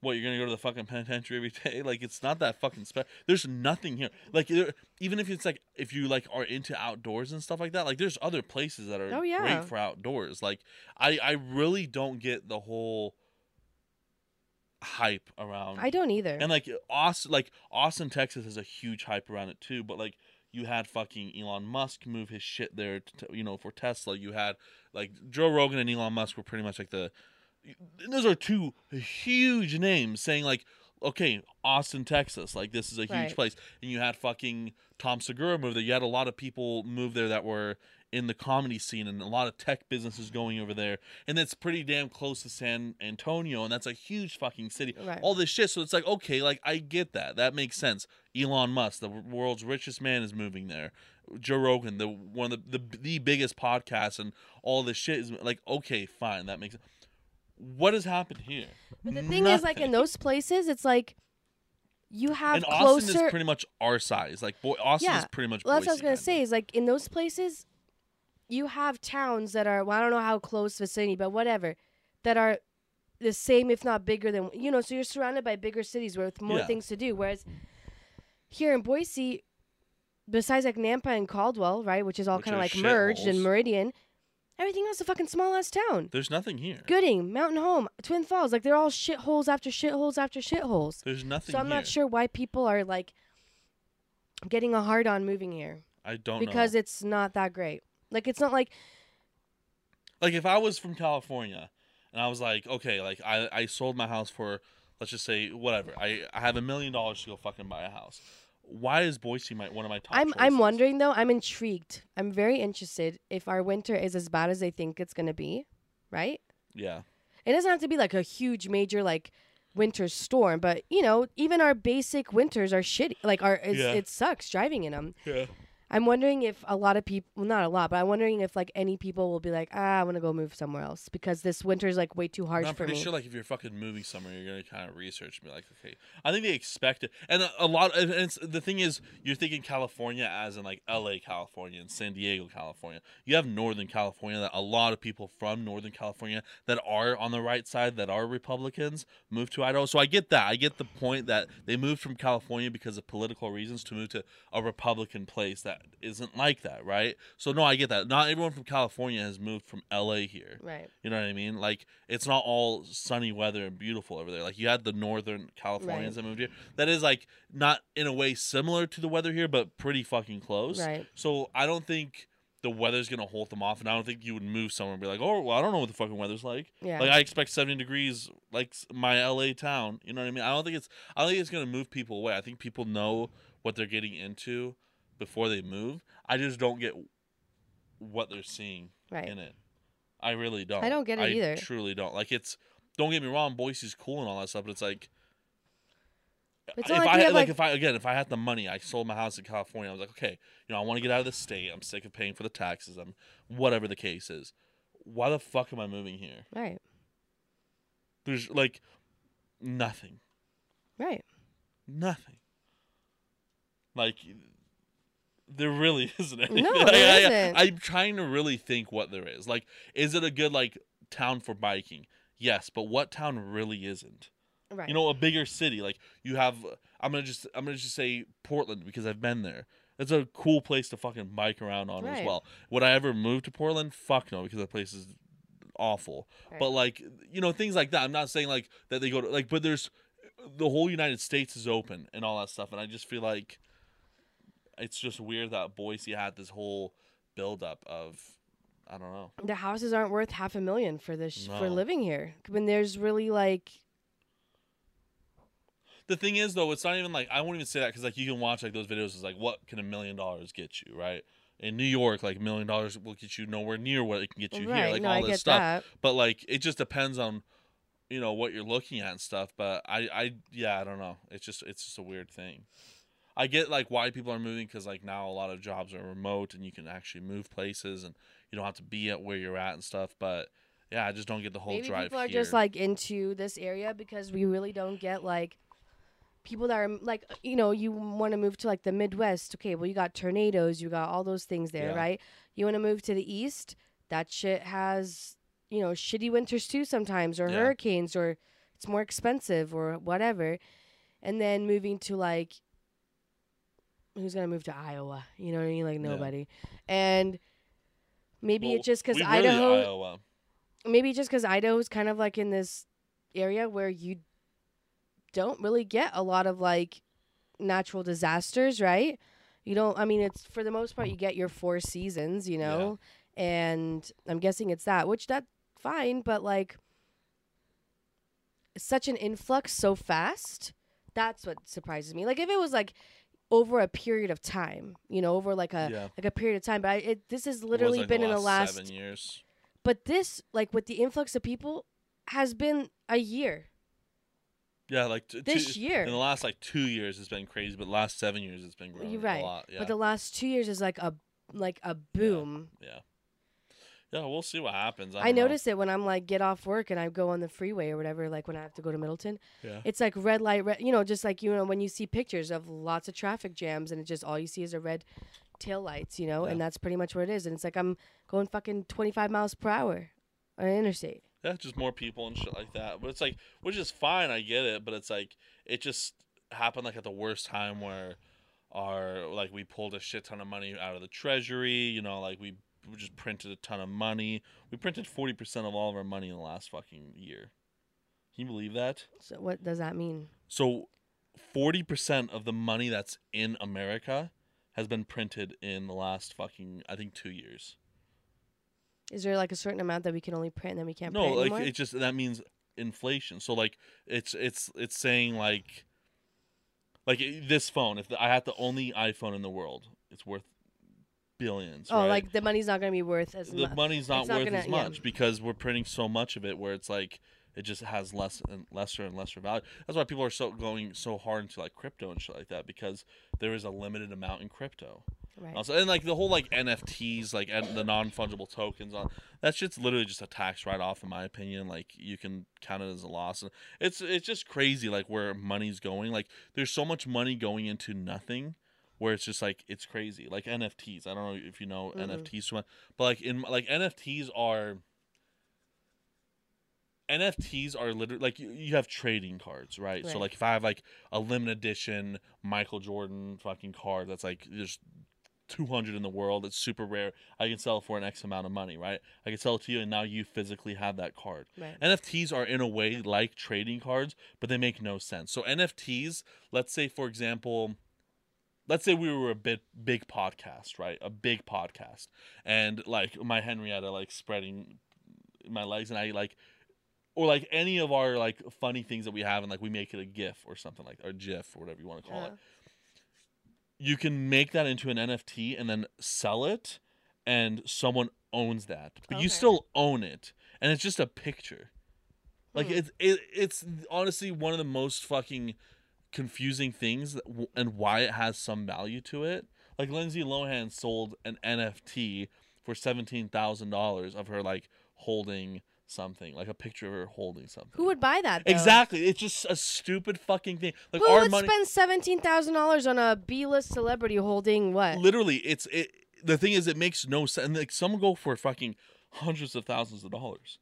what you're gonna go to the fucking penitentiary every day? Like it's not that fucking special. There's nothing here. Like there, even if it's like if you like are into outdoors and stuff like that, like there's other places that are Oh, yeah. great for outdoors. Like I I really don't get the whole hype around I don't either. and like Austin, like Austin, Texas has a huge hype around it too. But like you had fucking Elon Musk move his shit there, to, you know, for Tesla. You had like Joe Rogan and Elon Musk were pretty much like the. Those are two huge names saying like, okay, Austin, Texas, like this is a huge Right. place, and you had fucking Tom Segura move there. You had a lot of people move there that were in the comedy scene and a lot of tech businesses going over there, and that's pretty damn close to San Antonio, and that's a huge fucking city Right. all this shit. So it's like, okay, like I get that. That makes sense. Elon Musk, the world's richest man, is moving there. Joe Rogan, the one of the the, the biggest podcast, and all this shit is like, okay, fine, that makes sense. What has happened here? but the thing is, like in those places, it's like you have and Austin closer. is pretty much our size. Like, boy, Austin Yeah. is pretty much. well, that's what I was gonna say. Is like in those places, you have towns that are well, I don't know how close vicinity, but whatever, that are the same if not bigger than you know. So you're surrounded by bigger cities with more Yeah. things to do. Whereas here in Boise, besides like Nampa and Caldwell, right, which is all kind of like merged and shitholes. Meridian, everything else is a fucking small ass town. There's nothing here. Gooding, Mountain Home, Twin Falls, like they're all shitholes after shitholes after shitholes. There's nothing. So I'm here. not sure why people are like getting a hard on moving here I don't because know. it's not that great. Like it's not like like if I was from California and I was like, okay, like I, I sold my house for let's just say whatever. I, I have a million dollars to go fucking buy a house. Why is Boise my one of my top I'm I'm wondering though, I'm intrigued. I'm very interested if our winter is as bad as they think it's going to be, right? Yeah. It doesn't have to be like a huge major like winter storm, but you know, even our basic winters are shitty. Like our Yeah. it sucks driving in them. Yeah. I'm wondering if a lot of people, well, not a lot, but I'm wondering if like any people will be like, ah, I want to go move somewhere else because this winter is like way too harsh for me. I'm for pretty me. sure, like, if you're fucking moving somewhere, you're gonna kind of research and be like, okay. I think they expect it, and a, a lot. And it's, the thing is, you're thinking California as in like L.A., California, and San Diego, California. You have Northern California that a lot of people from Northern California that are on the right side that are Republicans move to Idaho. So I get that. I get the point that they moved from California because of political reasons to move to a Republican place that isn't like that, right? So no, I get that. Not everyone from California has moved from L.A. here. right. You know what I mean? Like it's not all sunny weather and beautiful over there. Like you had the northern Californians Right. that moved here. That is like not in a way similar to the weather here, but pretty fucking close. Right. So I don't think the weather's gonna hold them off, and I don't think you would move somewhere and be like, oh, well, I don't know what the fucking weather's like. Yeah. Like I expect seventy degrees, like my LA town. You know what I mean? I don't think it's. I don't think it's gonna move people away. I think people know what they're getting into before they move. I just don't get what they're seeing Right. in it. I really don't. I don't get it I either. Truly don't. Like it's. Don't get me wrong. Boise's cool and all that stuff, but it's like. It's if like I had, like, like- if I again if I had the money, I sold my house in California. I was like, okay, you know, I want to get out of the state. I'm sick of paying for the taxes. I'm whatever the case is. Why the fuck am I moving here? Right. There's like nothing. Right. Nothing. Like There really *laughs* isn't anything. No, *laughs* there I, isn't. I'm trying to really think what there is. Like, is it a good like town for biking? Yes, but what town really isn't? Right. You know, a bigger city. Like you have. I'm gonna just. I'm gonna just say Portland because I've been there. It's a cool place to fucking bike around on as well. Would I ever move to Portland? Fuck no, because that place is awful. Right. But like, you know, things like that. I'm not saying like that they go to like, but there's the whole United States is open and all that stuff, and I just feel like it's just weird that Boise had this whole buildup of I don't know. the houses aren't worth half a million for this for No. living here when there's really like The thing is though, it's not even like I won't even say that because like you can watch like those videos. It's like what can a million dollars get you, right? In New York, like a million dollars will get you nowhere near what it can get you right here, like no all I this stuff. that But like it just depends on you know what you're looking at and stuff. But I, I yeah, I don't know. It's just it's just a weird thing. I get like why people are moving because like now a lot of jobs are remote and you can actually move places and you don't have to be at where you're at and stuff. But yeah, I just don't get the whole maybe drive people are here. just like into this area because we really don't get like people that are like uh, you know you want to move to like the midwest okay well you got tornadoes you got all those things there Yeah. right you want to move to the east that shit has you know shitty winters too sometimes or Yeah. hurricanes or it's more expensive or whatever and then moving to like who's gonna move to iowa you know what i mean like Yeah. nobody and maybe Well, it's just because idaho Iowa. maybe just because Idaho is kind of like in this area where you don't really get a lot of like natural disasters, right? You don't. I mean, it's for the most part you get your four seasons, you know, and I'm guessing it's that, which that's fine, but like such an influx so fast. That's what surprises me. Like if it was like over a period of time, you know, over like a Yeah. like a period of time, but I, it this has literally like, been in the last seven years. but this, like with the influx of people, has been a year. Yeah, like t- This two, year. in the last like two years, it's been crazy, but last seven years, it's been growing You're right. a lot. Yeah, But the last two years is like a like a boom. yeah, yeah. Yeah, we'll see what happens. I, I, know. notice it when I'm like get off work and I go on the freeway or whatever. Like when I have to go to Middleton, Yeah, it's like red light, red. You know, just like you know when you see pictures of lots of traffic jams and it just all you see is a red tail lights. You know, and that's pretty much what it is. And it's like I'm going fucking 25 miles per hour on an interstate. yeah, just more people and shit like that. But it's like, which is fine. I get it, but it's like it just happened like at the worst time where our like we pulled a shit ton of money out of the treasury. You know, like we we just printed a ton of money. We printed forty percent of all of our money in the last fucking year. Can you believe that? So what does that mean? So, forty percent of the money that's in America has been printed in the last fucking I think two years. Is there like a certain amount that we can only print and then we can't No, print like anymore? it just that means inflation. So like it's it's it's saying like like this phone. If I had the only iPhone in the world, it's worth billions. oh, right? like the money's not gonna be worth as the much. The money's not It's not worth gonna- as yeah. much because we're printing so much of it where it's like it just has less and lesser and lesser value. That's why people are so going so hard into like crypto and shit like that because there is a limited amount in crypto. Right. Also, and like the whole like NFTs, like and the non fungible tokens on that shit's literally just a tax write off in my opinion. Like you can count it as a loss. And It's it's just crazy like where money's going. Like there's so much money going into nothing where it's just like it's crazy. Like NFTs. I don't know if you know mm-hmm. NFTs too much, but like in like NFTs are NFTs are literally like you, you have trading cards, right? So like if I have like a limited edition Michael Jordan fucking card that's like there's 200 in the world, it's super rare. I can sell it for an X amount of money, right? I can sell it to you and now you physically have that card. Right. NFTs are in a way like trading cards, but they make no sense. So NFTs, let's say for example, let's say we were a big big podcast, right? A big podcast. And like my Henrietta like spreading my legs and I like or like any of our like funny things that we have and like we make it a gif or something like or gif or whatever you want to call Yeah. it you can make that into an nft and then sell it and someone owns that but you still own it and it's just a picture like Hmm. it's it, it's honestly one of the most fucking confusing things and why it has some value to it like lindsay lohan sold an nft for $17000 of her like holding something, like a picture of her holding something. Who would buy that? Though? Exactly. It's just a stupid fucking thing. Like Who would money. spend seventeen thousand dollars on a B-list celebrity holding what? literally, it's it. The thing is, it makes no sense. And like some go for fucking hundreds of thousands of dollars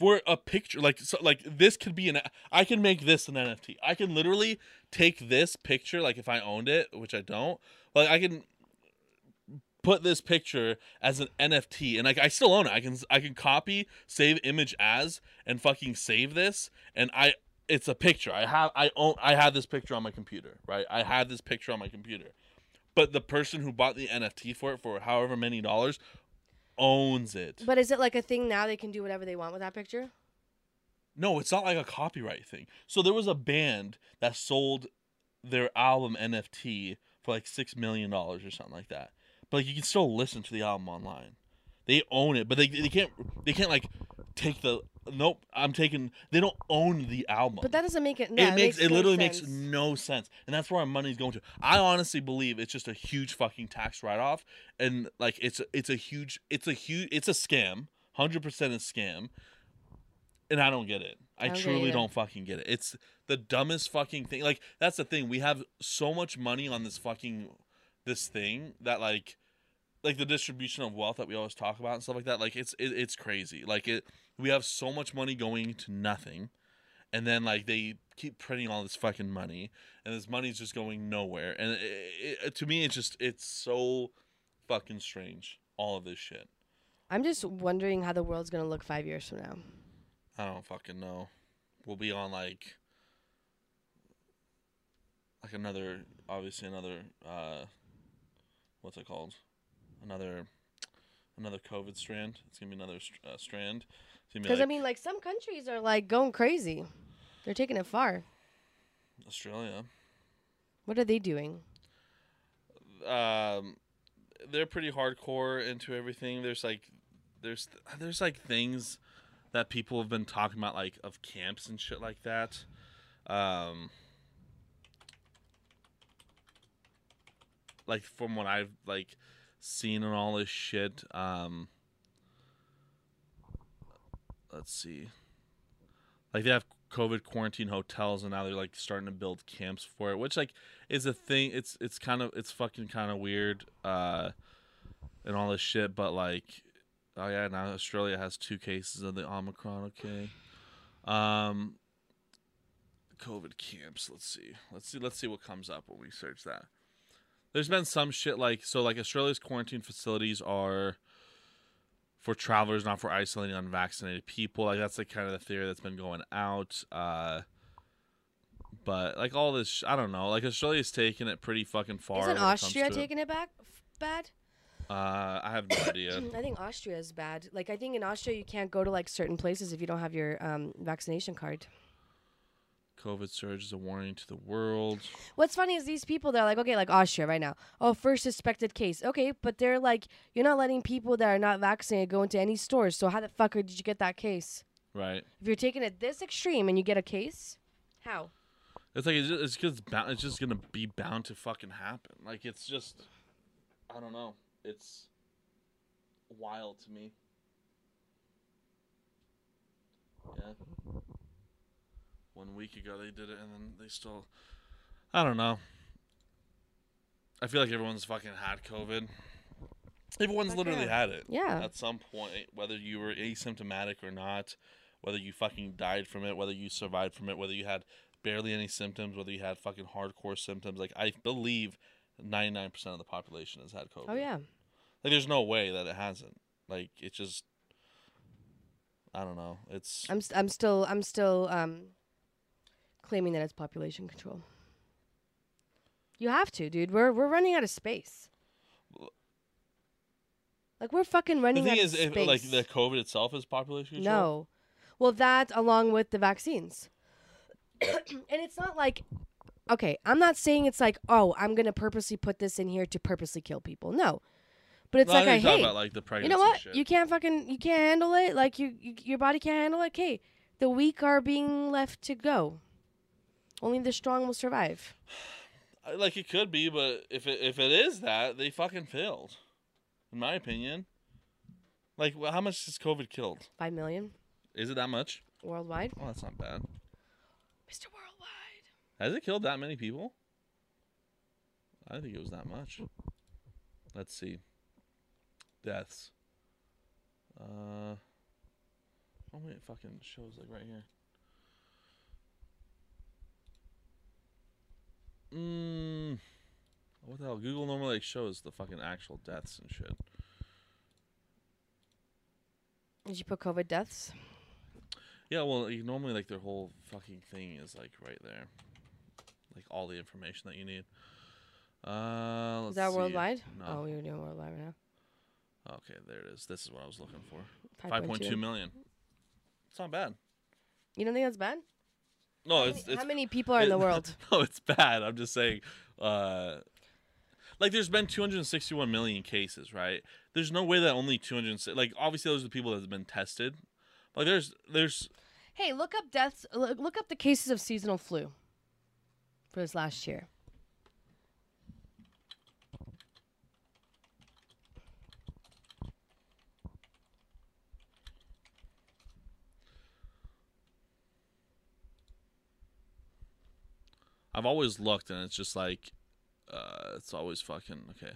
for a picture. Like so, like this could be an. I can make this an NFT. I can literally take this picture. Like if I owned it, which I don't. Like I can put this picture as an NFT, and like I still own it. I can I can copy, save image as, and fucking save this, and I. It's a picture. I have I own I have this picture on my computer, right? I have this picture on my computer. But the person who bought the NFT for it for however many dollars owns it. But is it like a thing now? They can do whatever they want with that picture. No, it's not like a copyright thing. So there was a band that sold their album NFT for like six million dollars or something like that. But like you can still listen to the album online. They own it, but they they can't they can't like take the nope. I'm taking. They don't own the album. But that doesn't make it. Yeah, it makes it no literally sense. makes no sense, and that's where our money's going to. I honestly believe it's just a huge fucking tax write off, and like it's it's a huge it's a huge it's a scam, hundred percent a scam, and I don't get it. I, I don't get it truly either. don't fucking get it. It's the dumbest fucking thing. Like that's the thing. We have so much money on this fucking this thing that like like the distribution of wealth that we always talk about and stuff like that. Like it's it, it's crazy. Like it we have so much money going to nothing and then like they keep printing all this fucking money and this money's just going nowhere. And it, it, to me it's just it's so fucking strange all of this shit. I'm just wondering how the world's gonna look five years from now. i don't fucking know. We'll be on like like another obviously another uh what's it called? Another another covid strand. It's gonna be another uh, strand Because I mean, like some countries are like going crazy. They're taking it far. australia What are they doing? um they're pretty hardcore into everything there's like there's there's like things that people have been talking about like of camps and shit like that um like from what i've like seen and all this shit um let's see. Like they have covid quarantine hotels and now they're like starting to build camps for it which like is a thing. It's it's kind of it's fucking kind of weird uh and all this shit but like oh yeah now australia has two cases of the omicron okay. Um covid camps let's see. Let's see let's see what comes up when we search that. There's been some shit like so like australia's quarantine facilities are for travelers, not for isolating unvaccinated people. Like that's like kind of the theory that's been going out. Uh, but like all this, sh- I don't know. Like Australia's taking it pretty fucking far. Isn't when it comes Austria it. taking it back bad? Uh, I have no *coughs* idea. I think Austria is bad. Like I think in Austria you can't go to like certain places if you don't have your um, vaccination card. COVID surge is a warning to the world. What's funny is these people they're like, okay, like Austria right now. Oh, first suspected case. Okay, but they're like, you're not letting people that are not vaccinated go into any stores. So how the fuck did you get that case? Right. If you're taking it this extreme and you get a case, how? It's like it's just, it's just bound. It's just gonna be bound to fucking happen. Like it's just, I don't know. It's wild to me. Yeah. One week ago they did it, and then they still. I don't know. I feel like everyone's fucking had COVID. Everyone's literally had it. Yeah. At some point, whether you were asymptomatic or not, whether you fucking died from it, whether you survived from it, whether you had barely any symptoms, whether you had fucking hardcore symptoms. Like I believe, ninety nine percent of the population has had COVID. Oh yeah. Like there's no way that it hasn't. Like it's just. I don't know. It's I'm st- I'm still I'm still um claiming that it's population control. You have to, dude. We're we're running out of space. Like we're fucking running the thing out is, of if, space. like the COVID itself is population control. no. Well, that along with the vaccines. *coughs* and it's not like okay, I'm not saying it's like, "Oh, I'm going to purposely put this in here to purposely kill people." No. But it's No, like I I think you're talking hate about like the you know what? shit. You can't fucking you can't handle it. Like you, you your body can't handle it. Okay, the weak are being left to go. Only the strong will survive. *sighs* Like it could be, but if it if it is that, they fucking failed, in my opinion. Like, wh- how much has COVID killed? Five million. Is it that much? worldwide. Oh, that's not bad. Mr. Worldwide. Has it killed that many people? I think it was that much. Let's see. Deaths. Uh. Oh wait, it fucking shows like right here. Mm. What the hell? Google normally like shows the fucking actual deaths and shit. Did you put COVID deaths? Yeah, well, like, normally like their whole fucking thing is like right there, like all the information that you need. Uh, let's Is that see. worldwide? No. Oh, we were doing worldwide right now. Okay, there it is. This is what I was looking for. 5.2. Five point two million. It's not bad. You don't think that's bad? No, How it's many- it's How many people are in the *laughs* world? no, it's bad. I'm just saying. Uh, like, there's been 261 million cases, right? There's no way that only 200. Like, obviously, those are the people that have been tested. Like, there's there's Hey, look up deaths. Look up the cases of seasonal flu for this last year. I've always looked, and it's just like, uh, it's always fucking okay.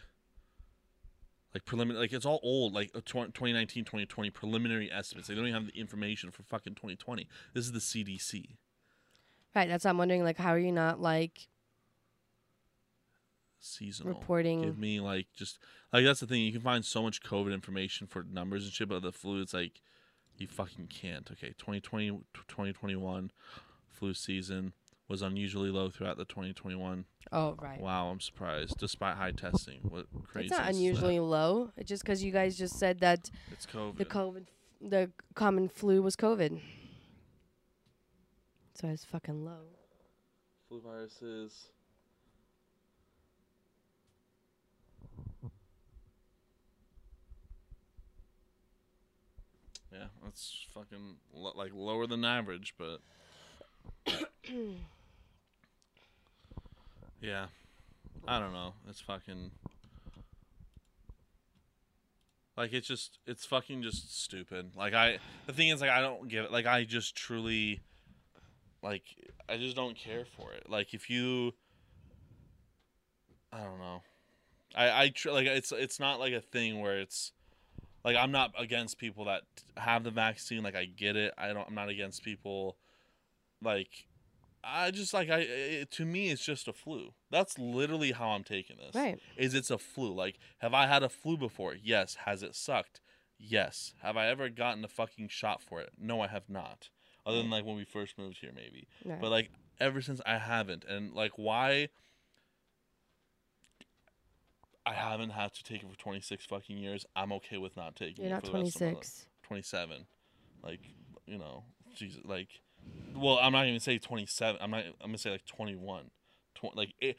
Like preliminary, like it's all old, like uh, 2019, 2020 preliminary estimates. They don't even have the information for fucking 2020. This is the CDC. Right. That's why I'm wondering. Like, how are you not like? seasonal Reporting- Give me like just like that's the thing. You can find so much COVID information for numbers and shit, but the flu, it's like you fucking can't. Okay, 2020, 2021 flu season was unusually low throughout the 2021. Oh, right. Wow, I'm surprised. Despite high testing, what crazy? It's not is that? unusually low. It's just because you guys just said that It's COVID. the COVID, the common flu was COVID. So it's fucking low. flu viruses. Yeah, that's fucking lo- like lower than average, but *coughs* *coughs* *coughs* yeah, I don't know. It's fucking like it's just it's fucking just stupid. Like I, the thing is like I don't give it. Like I just truly, like I just don't care for it. Like if you, I don't know. I I tr- like it's it's not like a thing where it's like I'm not against people that have the vaccine. Like I get it. I don't. I'm not against people. Like I just like I. It, to me, it's just a flu. That's literally how I'm taking this. Right. Is it's a flu? Like have I had a flu before? Yes. Has it sucked? Yes. Have I ever gotten a fucking shot for it? No, I have not. Other than like when we first moved here, maybe. Right. But like ever since I haven't, and like why? I haven't had to take it for 26 fucking years. I'm okay with not taking You're it not for the rest of my life. 26. 27. Like, you know, Jesus, like, well, I'm not even say 27. I'm not. I'm gonna say like 21. Tw- like it,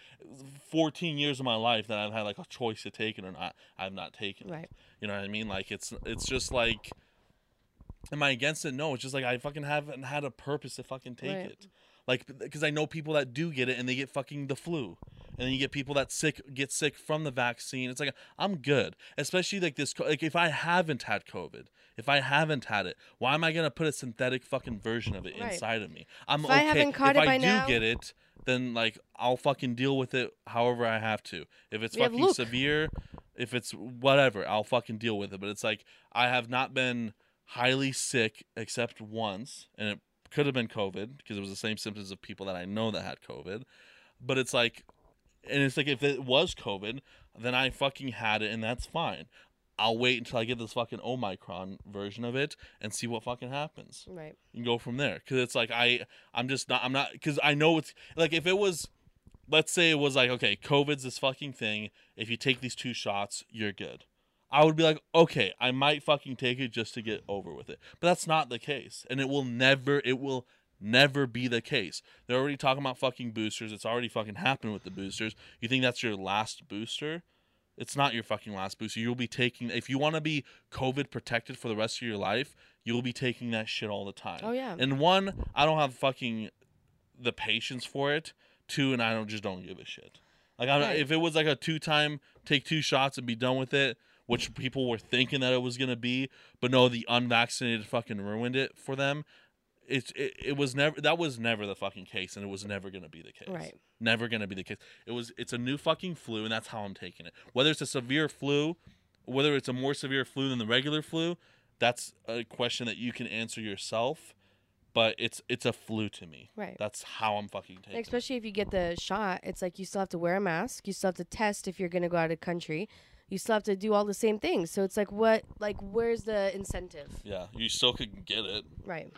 14 years of my life that I've had like a choice to take it or not. I've not taken Right. it. You know what I mean? Like it's it's just like. Am I against it? No. It's just like I fucking haven't had a purpose to fucking take Right. it. Like because I know people that do get it and they get fucking the flu, and then you get people that sick get sick from the vaccine. It's like I'm good, especially like this. Like if I haven't had COVID, if I haven't had it, why am I gonna put a synthetic fucking version of it Right. inside of me? I'm If I okay. haven't caught if it I by do now- get it, then like I'll fucking deal with it however I have to. If it's fucking severe, if it's whatever, I'll fucking deal with it. But it's like I have not been highly sick except once, and it could have been COVID because it was the same symptoms of people that I know that had COVID. But it's like, and it's like if it was COVID, then I fucking had it, and that's fine. I'll wait until I get this fucking Omicron version of it and see what fucking happens Right. and go from there because it's like i i'm just not i'm not because i know it's like if it was let's say it was like okay covid's this fucking thing if you take these two shots you're good i would be like okay i might fucking take it just to get over with it but that's not the case and it will never it will never be the case they're already talking about fucking boosters it's already fucking happened with the boosters you think that's your last booster it's not your fucking last booster. You'll be taking if you want to be COVID protected for the rest of your life, you'll be taking that shit all the time. Oh, yeah. And one, I don't have fucking the patience for it. Two, and I don't just don't give a shit. Like I'm, Right. if it was like a two time take two shots and be done with it, which people were thinking that it was gonna be, but no, the unvaccinated fucking ruined it for them. It's it, it was never that was never the fucking case, and it was never gonna be the case. Right. Never gonna be the case. It was it's a new fucking flu, and that's how I'm taking it. Whether it's a severe flu, whether it's a more severe flu than the regular flu, that's a question that you can answer yourself. But it's it's a flu to me. Right. That's how I'm fucking taking. it. Especially if you get the shot, it's like you still have to wear a mask. You still have to test if you're going to go out of country. You still have to do all the same things. So it's like, what, like, where's the incentive? Yeah, you still could get it. Right.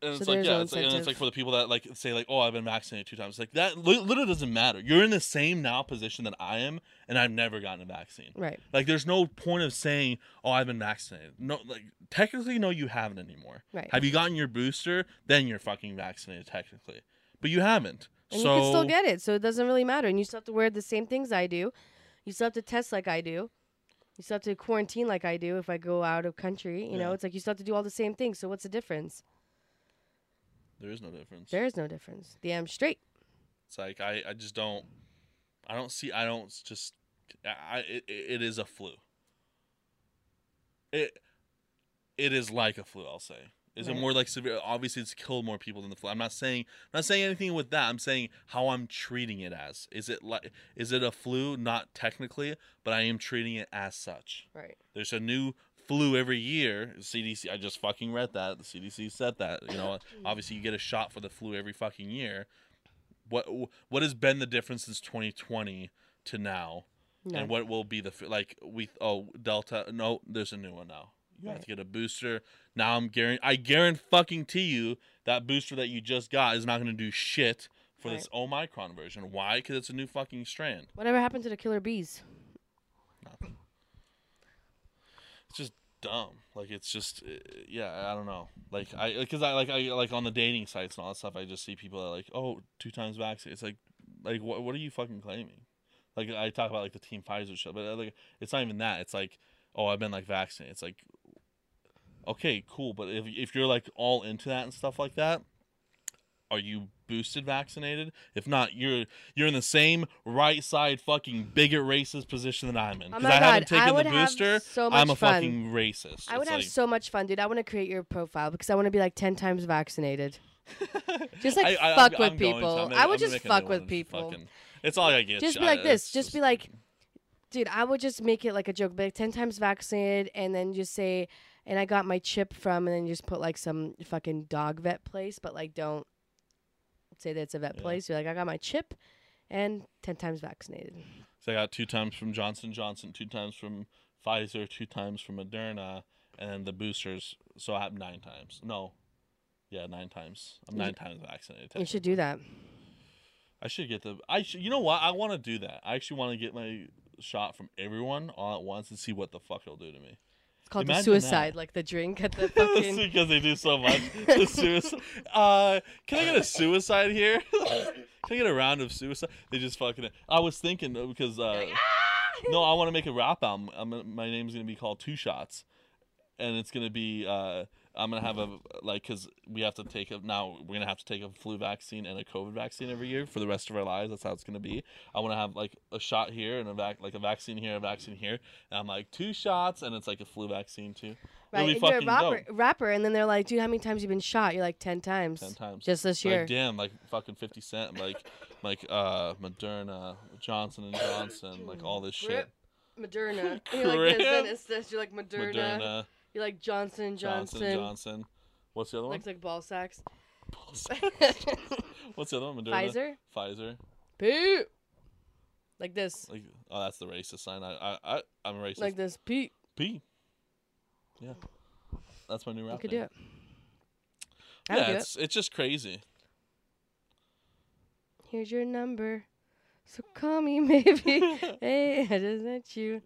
And So it's like yeah, no it's like, and it's like for the people that like say like, oh, I've been vaccinated two times. Like that li- literally doesn't matter. You're in the same now position that I am, and I've never gotten a vaccine. Right. Like there's no point of saying, oh, I've been vaccinated. No, like technically, no, you haven't anymore. Right. Have you gotten your booster? Then you're fucking vaccinated technically, but you haven't. And so you can still get it. So it doesn't really matter. And you still have to wear the same things I do. You still have to test like I do. You still have to quarantine like I do if I go out of country. You know, it's like you still have to do all the same things. So what's the difference? there is no difference. There is no difference. Damn straight. It's like I, I just don't I don't see I don't just I it, it is a flu. It it is like a flu, I'll say. Is it more like severe? Obviously, it's killed more people than the flu. I'm not saying I'm not saying anything with that. I'm saying how I'm treating it as. Is it like is it a flu? Not technically, but I am treating it as such. Right. There's a new flu every year. CDC. I just fucking read that. The CDC said that. You know, *laughs* obviously you get a shot for the flu every fucking year. What what has been the difference since 2020 to now, No. and what will be the like we oh Delta? No, there's a new one now. You have to get a booster. Now I'm guarantee I guarantee fucking to you that booster that you just got is not going to do shit for this Omicron version. Why? Because it's a new fucking strand. Whatever happened to the killer bees? Nothing. It's just dumb. Like it's just uh, yeah. I don't know. Like I because I like I like on the dating sites and all that stuff. I just see people that are like oh two times vaccinated. It's like like what what are you fucking claiming? Like I talk about like the Team Pfizer shit, but uh, like it's not even that. It's like oh I've been like vaccinated. It's like okay cool, but if if you're like all into that and stuff like that. Are you boosted vaccinated? If not, you're you're in the same right side fucking bigot racist position that I'm in. Oh Because my I haven't I taken would the booster. so I'm a fun. fucking racist. I would It's have like- so much fun, dude. I want to create your profile because I want to be like 10 times vaccinated. *laughs* Just like I- I- fuck I'm- with I'm to. people. I would just fuck with people. Fucking- it's all I get. Just be I- like this. it's Just be like, dude, I would just make it like a joke, be like 10 times vaccinated, and then just say, and I got my chip from, and then you just put like some fucking dog vet place, but like don't say that it's a vet Yeah. place. You're like, I got my chip and 10 times vaccinated. So I got two times from Johnson Johnson, two times from Pfizer, two times from Moderna, and then the boosters. So I have nine times. No, yeah, nine times. I'm nine times vaccinated. You should do that. I should get the. I should. You know what? I want to do that. I actually want to get my shot from everyone all at once and see what the fuck it'll do to me. It's called the suicide, that. like the drink at the *laughs* fucking. because they do so much. The suicide. *laughs* Uh, can I get a suicide here? *laughs* can I get a round of suicide? They just fucking. I was thinking though, because uh, no, I want to make a rap album. I'm, my name's gonna be called Two Shots, and it's gonna be. Uh, I'm gonna have a like because we have to take a now we're gonna have to take a flu vaccine and a COVID vaccine every year for the rest of our lives. That's how it's gonna be. I want to have like a shot here and a vac like a vaccine here, a vaccine here, and I'm like two shots, and it's like a flu vaccine too. Right, and you're a rapper, rapper, and then they're like, "Dude, how many times you been shot?" You're like, 10 times." 10 times. Just this year. Like damn, like fucking Fifty Cent, like like uh Moderna, Johnson and Johnson, like all this shit. Grip, Moderna. *laughs* You're like this, it's this. You're like Moderna. Moderna, You're like Johnson Johnson, Johnson. Johnson. What's the other one? Looks like ball sacks. Ball sacks. *laughs* What's the other one? Moderna. Pfizer. Pfizer. Pete. Like this. Like oh, that's the racist sign. I I, I I'm a racist. Like this. Pete. P. Yeah. That's my new rap. You could name. do it. I Yeah, do it. it's it's just crazy. Here's your number. So call me *laughs* maybe. *laughs* hey, I just met you.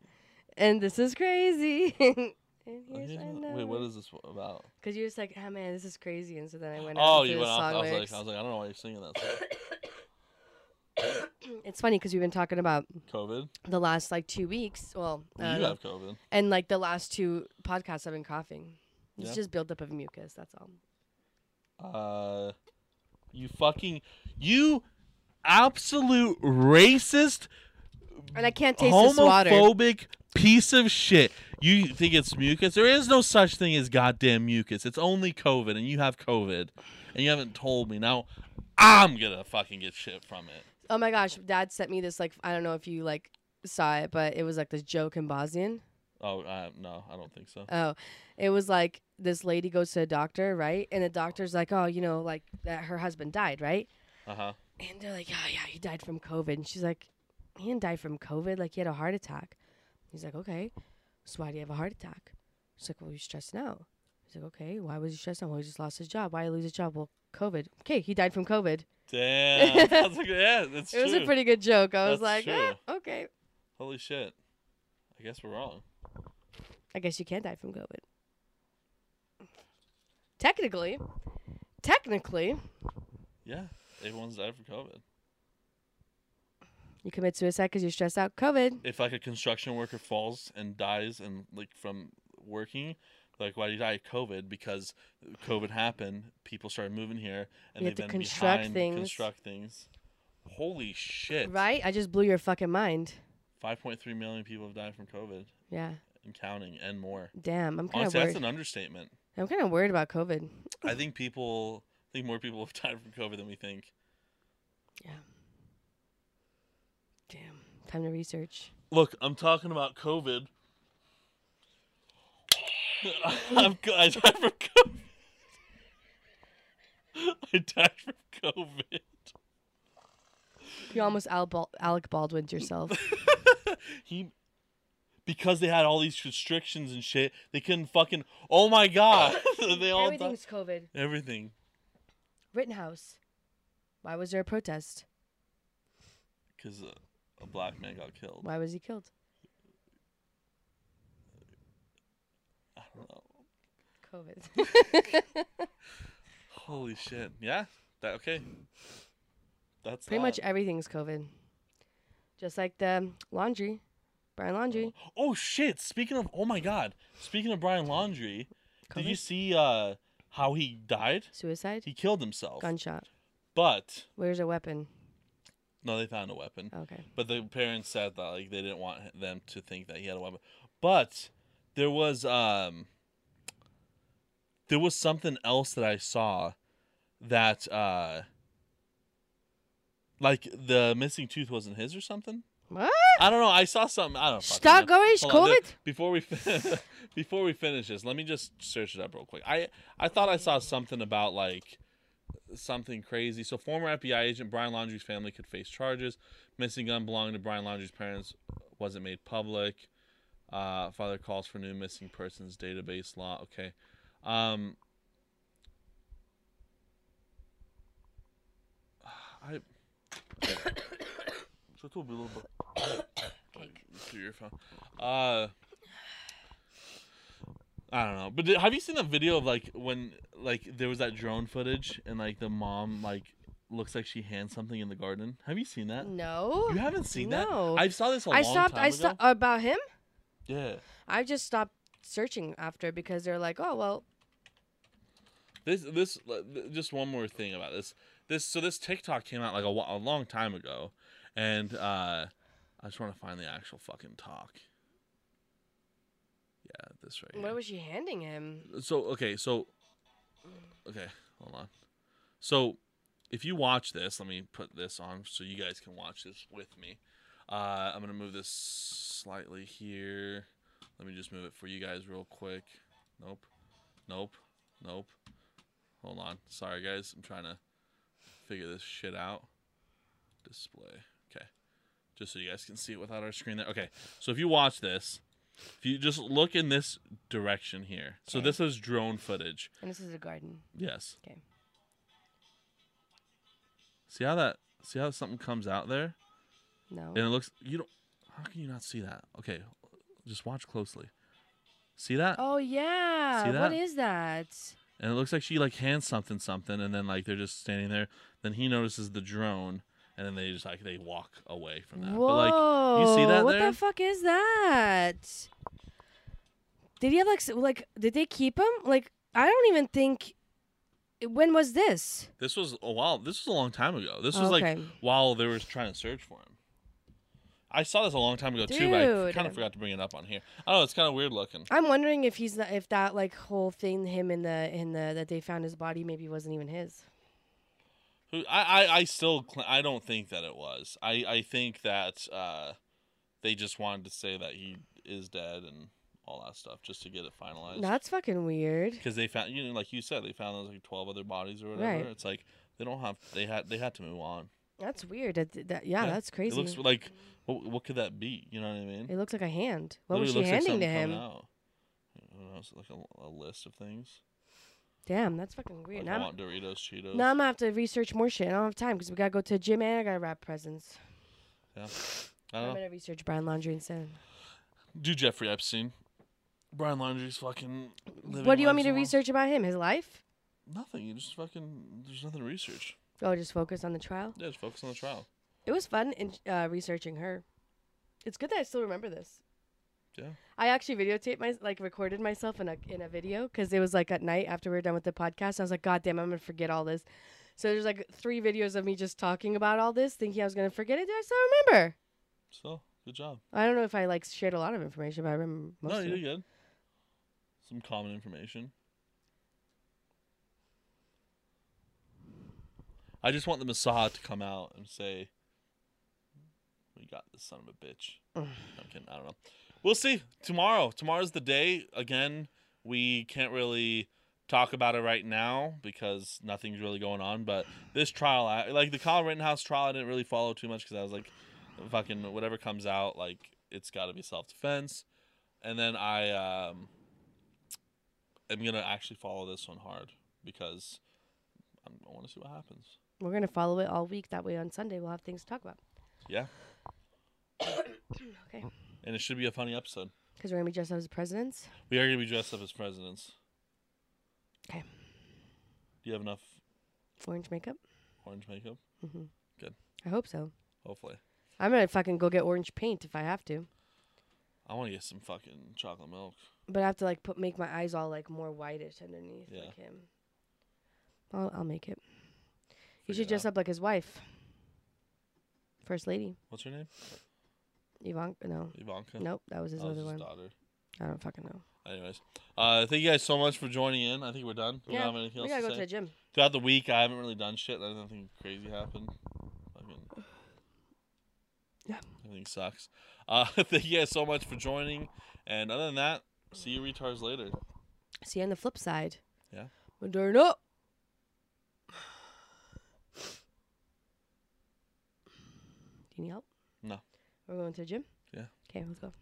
And this is crazy. And here's Here's my- Wait, what is this about? Because you're just like, oh man, this is crazy. And so then I went out Oh, you went off. I was like. I was like, I don't know why you're singing that. Song. *coughs* It's funny because we've been talking about COVID. the last like two weeks. Well, You uh, have COVID. and like the last two podcasts, I've been coughing. It's Yeah. just buildup of mucus. That's all. Uh, you fucking you absolute racist And I can't taste this water. homophobic piece of shit. You think it's mucus? There is no such thing as goddamn mucus. It's only COVID, and you have COVID, and you haven't told me. Now, I'm gonna fucking get shit from it. Oh my gosh, Dad sent me this like I don't know if you like saw it, but it was like this joke in Bosnian. Oh uh, no, I don't think so. Oh, it was like this lady goes to a doctor, right? And the doctor's like, oh, you know, like that her husband died, right? Uh huh. And they're like, oh yeah, he died from COVID. And she's like, he didn't die from COVID. Like he had a heart attack. He's like, okay. So why do you have a heart attack? She's like, well, you're stressing out. He's like, okay. Why was he stressed out? Well, he just lost his job. Why did he lose his job? Well, COVID. Okay, he died from COVID. Damn. *laughs* that's good, yeah, that's It was a pretty good joke. I was like, "Ah, okay. Holy shit. I guess we're wrong. I guess you can die from COVID. Technically, technically, Yeah, everyone's died from COVID. You commit suicide because you're stressed out. COVID. If like a construction worker falls and dies and like from working, like why did he die? of COVID because COVID happened. People started moving here and You have they've to been construct behind things. construct things. Holy shit! Right? I just blew your fucking mind. Five point three million people have died from COVID Yeah. and counting and more. Damn. I'm kind of Honestly, that's worried. an understatement. I'm kind of worried about COVID. I think people I think more people have *laughs* died from COVID than we think. Yeah. Damn. Time to research. Look, I'm talking about COVID. *laughs* I'm, I died from COVID. *laughs* I died from COVID. You almost Al- Bal- Alec Baldwin yourself. *laughs* He, because they had all these restrictions and shit, they couldn't fucking. Oh my god! they all died. Everything's COVID. Everything. Rittenhouse. Why was there a protest? Because uh, a black man got killed. Why was he killed? I don't know. COVID. *laughs* Holy shit! Yeah. That okay. That's Pretty that. much everything's COVID. Just like the laundry. Brian Laundrie. Oh shit! Speaking of, oh my god! Speaking of Brian Laundrie, did you see uh how he died? Suicide? He killed himself. Gunshot. But Where's a weapon? No, they found a weapon. Okay. But the parents said that like they didn't want them to think that he had a weapon. But there was um there was something else that I saw that uh like the missing tooth wasn't his or something. What? I don't know. I saw something. I don't. fucking Stop going, Hold COVID? Before we *laughs* before we finish this, let me just search it up real quick. I I thought I saw something about like something crazy. So former FBI agent Brian Laundrie's family could face charges. Missing gun belonging to Brian Laundrie's parents wasn't made public. Uh, father calls for new missing persons database law. Okay. Um, *sighs* I. *coughs* So it will be a little bit Cake. *coughs* through your phone. Uh, I don't know, but did, have you seen the video of like when like there was that drone footage and like the mom like looks like she hands something in the garden? Have you seen that? No. You haven't seen No. that? I saw this a I long stopped. I stopped about him. Yeah, I just stopped searching after because they're like, oh well, this this just one more thing about this. This so this TikTok came out like a, a long time ago, and uh, I just want to find the actual fucking talk. This right here. what was she handing him? so okay so okay hold on. So if you watch this let me put this on so you guys can watch this with me. Uh, i'm gonna move this slightly here. Let me just move it for you guys real quick. Nope nope nope. Hold on. Sorry guys. I'm trying to figure this shit out. Display. Okay. Just so you guys can see it without our screen there. Okay. So if you watch this if you just look in this direction here. So Okay. this is drone footage. And this is a garden. Yes. Okay. See how that see how something comes out there? No. And it looks you don't how can you not see that? Okay. Just watch closely. See that? Oh yeah. See What that? is that? And it looks like she like hands something something and then like they're just standing there. Then he notices the drone and then they just like they walk away from that. Whoa. But like you see that What there? the fuck is that? Did he have like s- like? Did they keep him? Like I don't even think. When was this? this was a while this was a long time ago. This was like Okay. while they were trying to search for him. I saw this a long time ago too, but I Dude. kind of forgot to bring it up on here. I don't know. It's kind of weird looking. I'm wondering if he's not, if that like whole thing him in the in the that they found his body maybe wasn't even his. Who I, I, I still I don't think that it was. I, I think that uh, they just wanted to say that he is dead and all that stuff just to get it finalized. That's fucking weird. Because they found you know like you said they found those like twelve other bodies or whatever. Right. It's like they don't have they had they had to move on. That's weird. That, that yeah, that's crazy. It looks like what, what could that be? You know what I mean? It looks like a hand. What Literally was she looks like handing to him? out. I don't know, it's like a, a list of things. Damn, that's fucking weird. Like now, I I'm, want Doritos, Cheetos. now I'm gonna have to research more shit. I don't have time because we gotta go to the gym and I gotta wrap presents. Yeah. I know. gonna research Brian Laundrie instead. Do Jeffrey Epstein. Brian Laundrie's fucking. living What do you want me to research about him? His life? Nothing. You just fucking. There's nothing to research. Oh, just focus on the trial. Yeah, just focus on the trial. It was fun in, uh, researching her. It's good that I still remember this. Yeah. I actually videotaped my like recorded myself in a in a video because it was like at night after we were done with the podcast. I was like, God damn, I'm gonna forget all this. So there's like three videos of me just talking about all this, thinking I was gonna forget it. I still remember. So good job. I don't know if I like shared a lot of information, but I remember most no, of you did good. Some common information. I just want the Mossad to come out and say, "We got this son of a bitch." I'm kidding. I don't know. We'll see tomorrow. Tomorrow's the day. Again, we can't really talk about it right now because nothing's really going on. But this trial, I, like the Kyle Rittenhouse trial, I didn't really follow too much because I was like, "Fucking whatever comes out, like it's got to be self defense." And then I um, am gonna actually follow this one hard because I want to see what happens. We're gonna follow it all week. That way on Sunday we'll have things to talk about. Yeah, *coughs* Okay. And it should be a funny episode. Because we're gonna be dressed up as presidents. We are gonna be dressed up as presidents. Okay. Do you have enough Orange makeup. orange makeup? Mm-hmm. Good. I hope so. Hopefully. I'm gonna fucking go get orange paint if I have to. I want to get some fucking chocolate milk. But I have to like put make my eyes all like more whitish underneath Yeah. like him. I'll I'll make it. You Figure should it dress out. up like his wife. First lady. What's her name? Ivanka no. Ivanka. Nope, that was his That was other his one. daughter. I don't fucking know. Anyways, uh, thank you guys so much for joining in. I think we're done. We yeah, don't have anything we else gotta to go say. to the gym. Throughout the week, I haven't really done shit. Nothing crazy happened. Fucking, *sighs* Yeah. everything sucks. Uh, *laughs* thank you guys so much for joining. And other than that, see you retards later. See you on the flip side. Yeah. Moderna. *sighs* Do you need help? We're going to the gym? Yeah. Okay, let's go.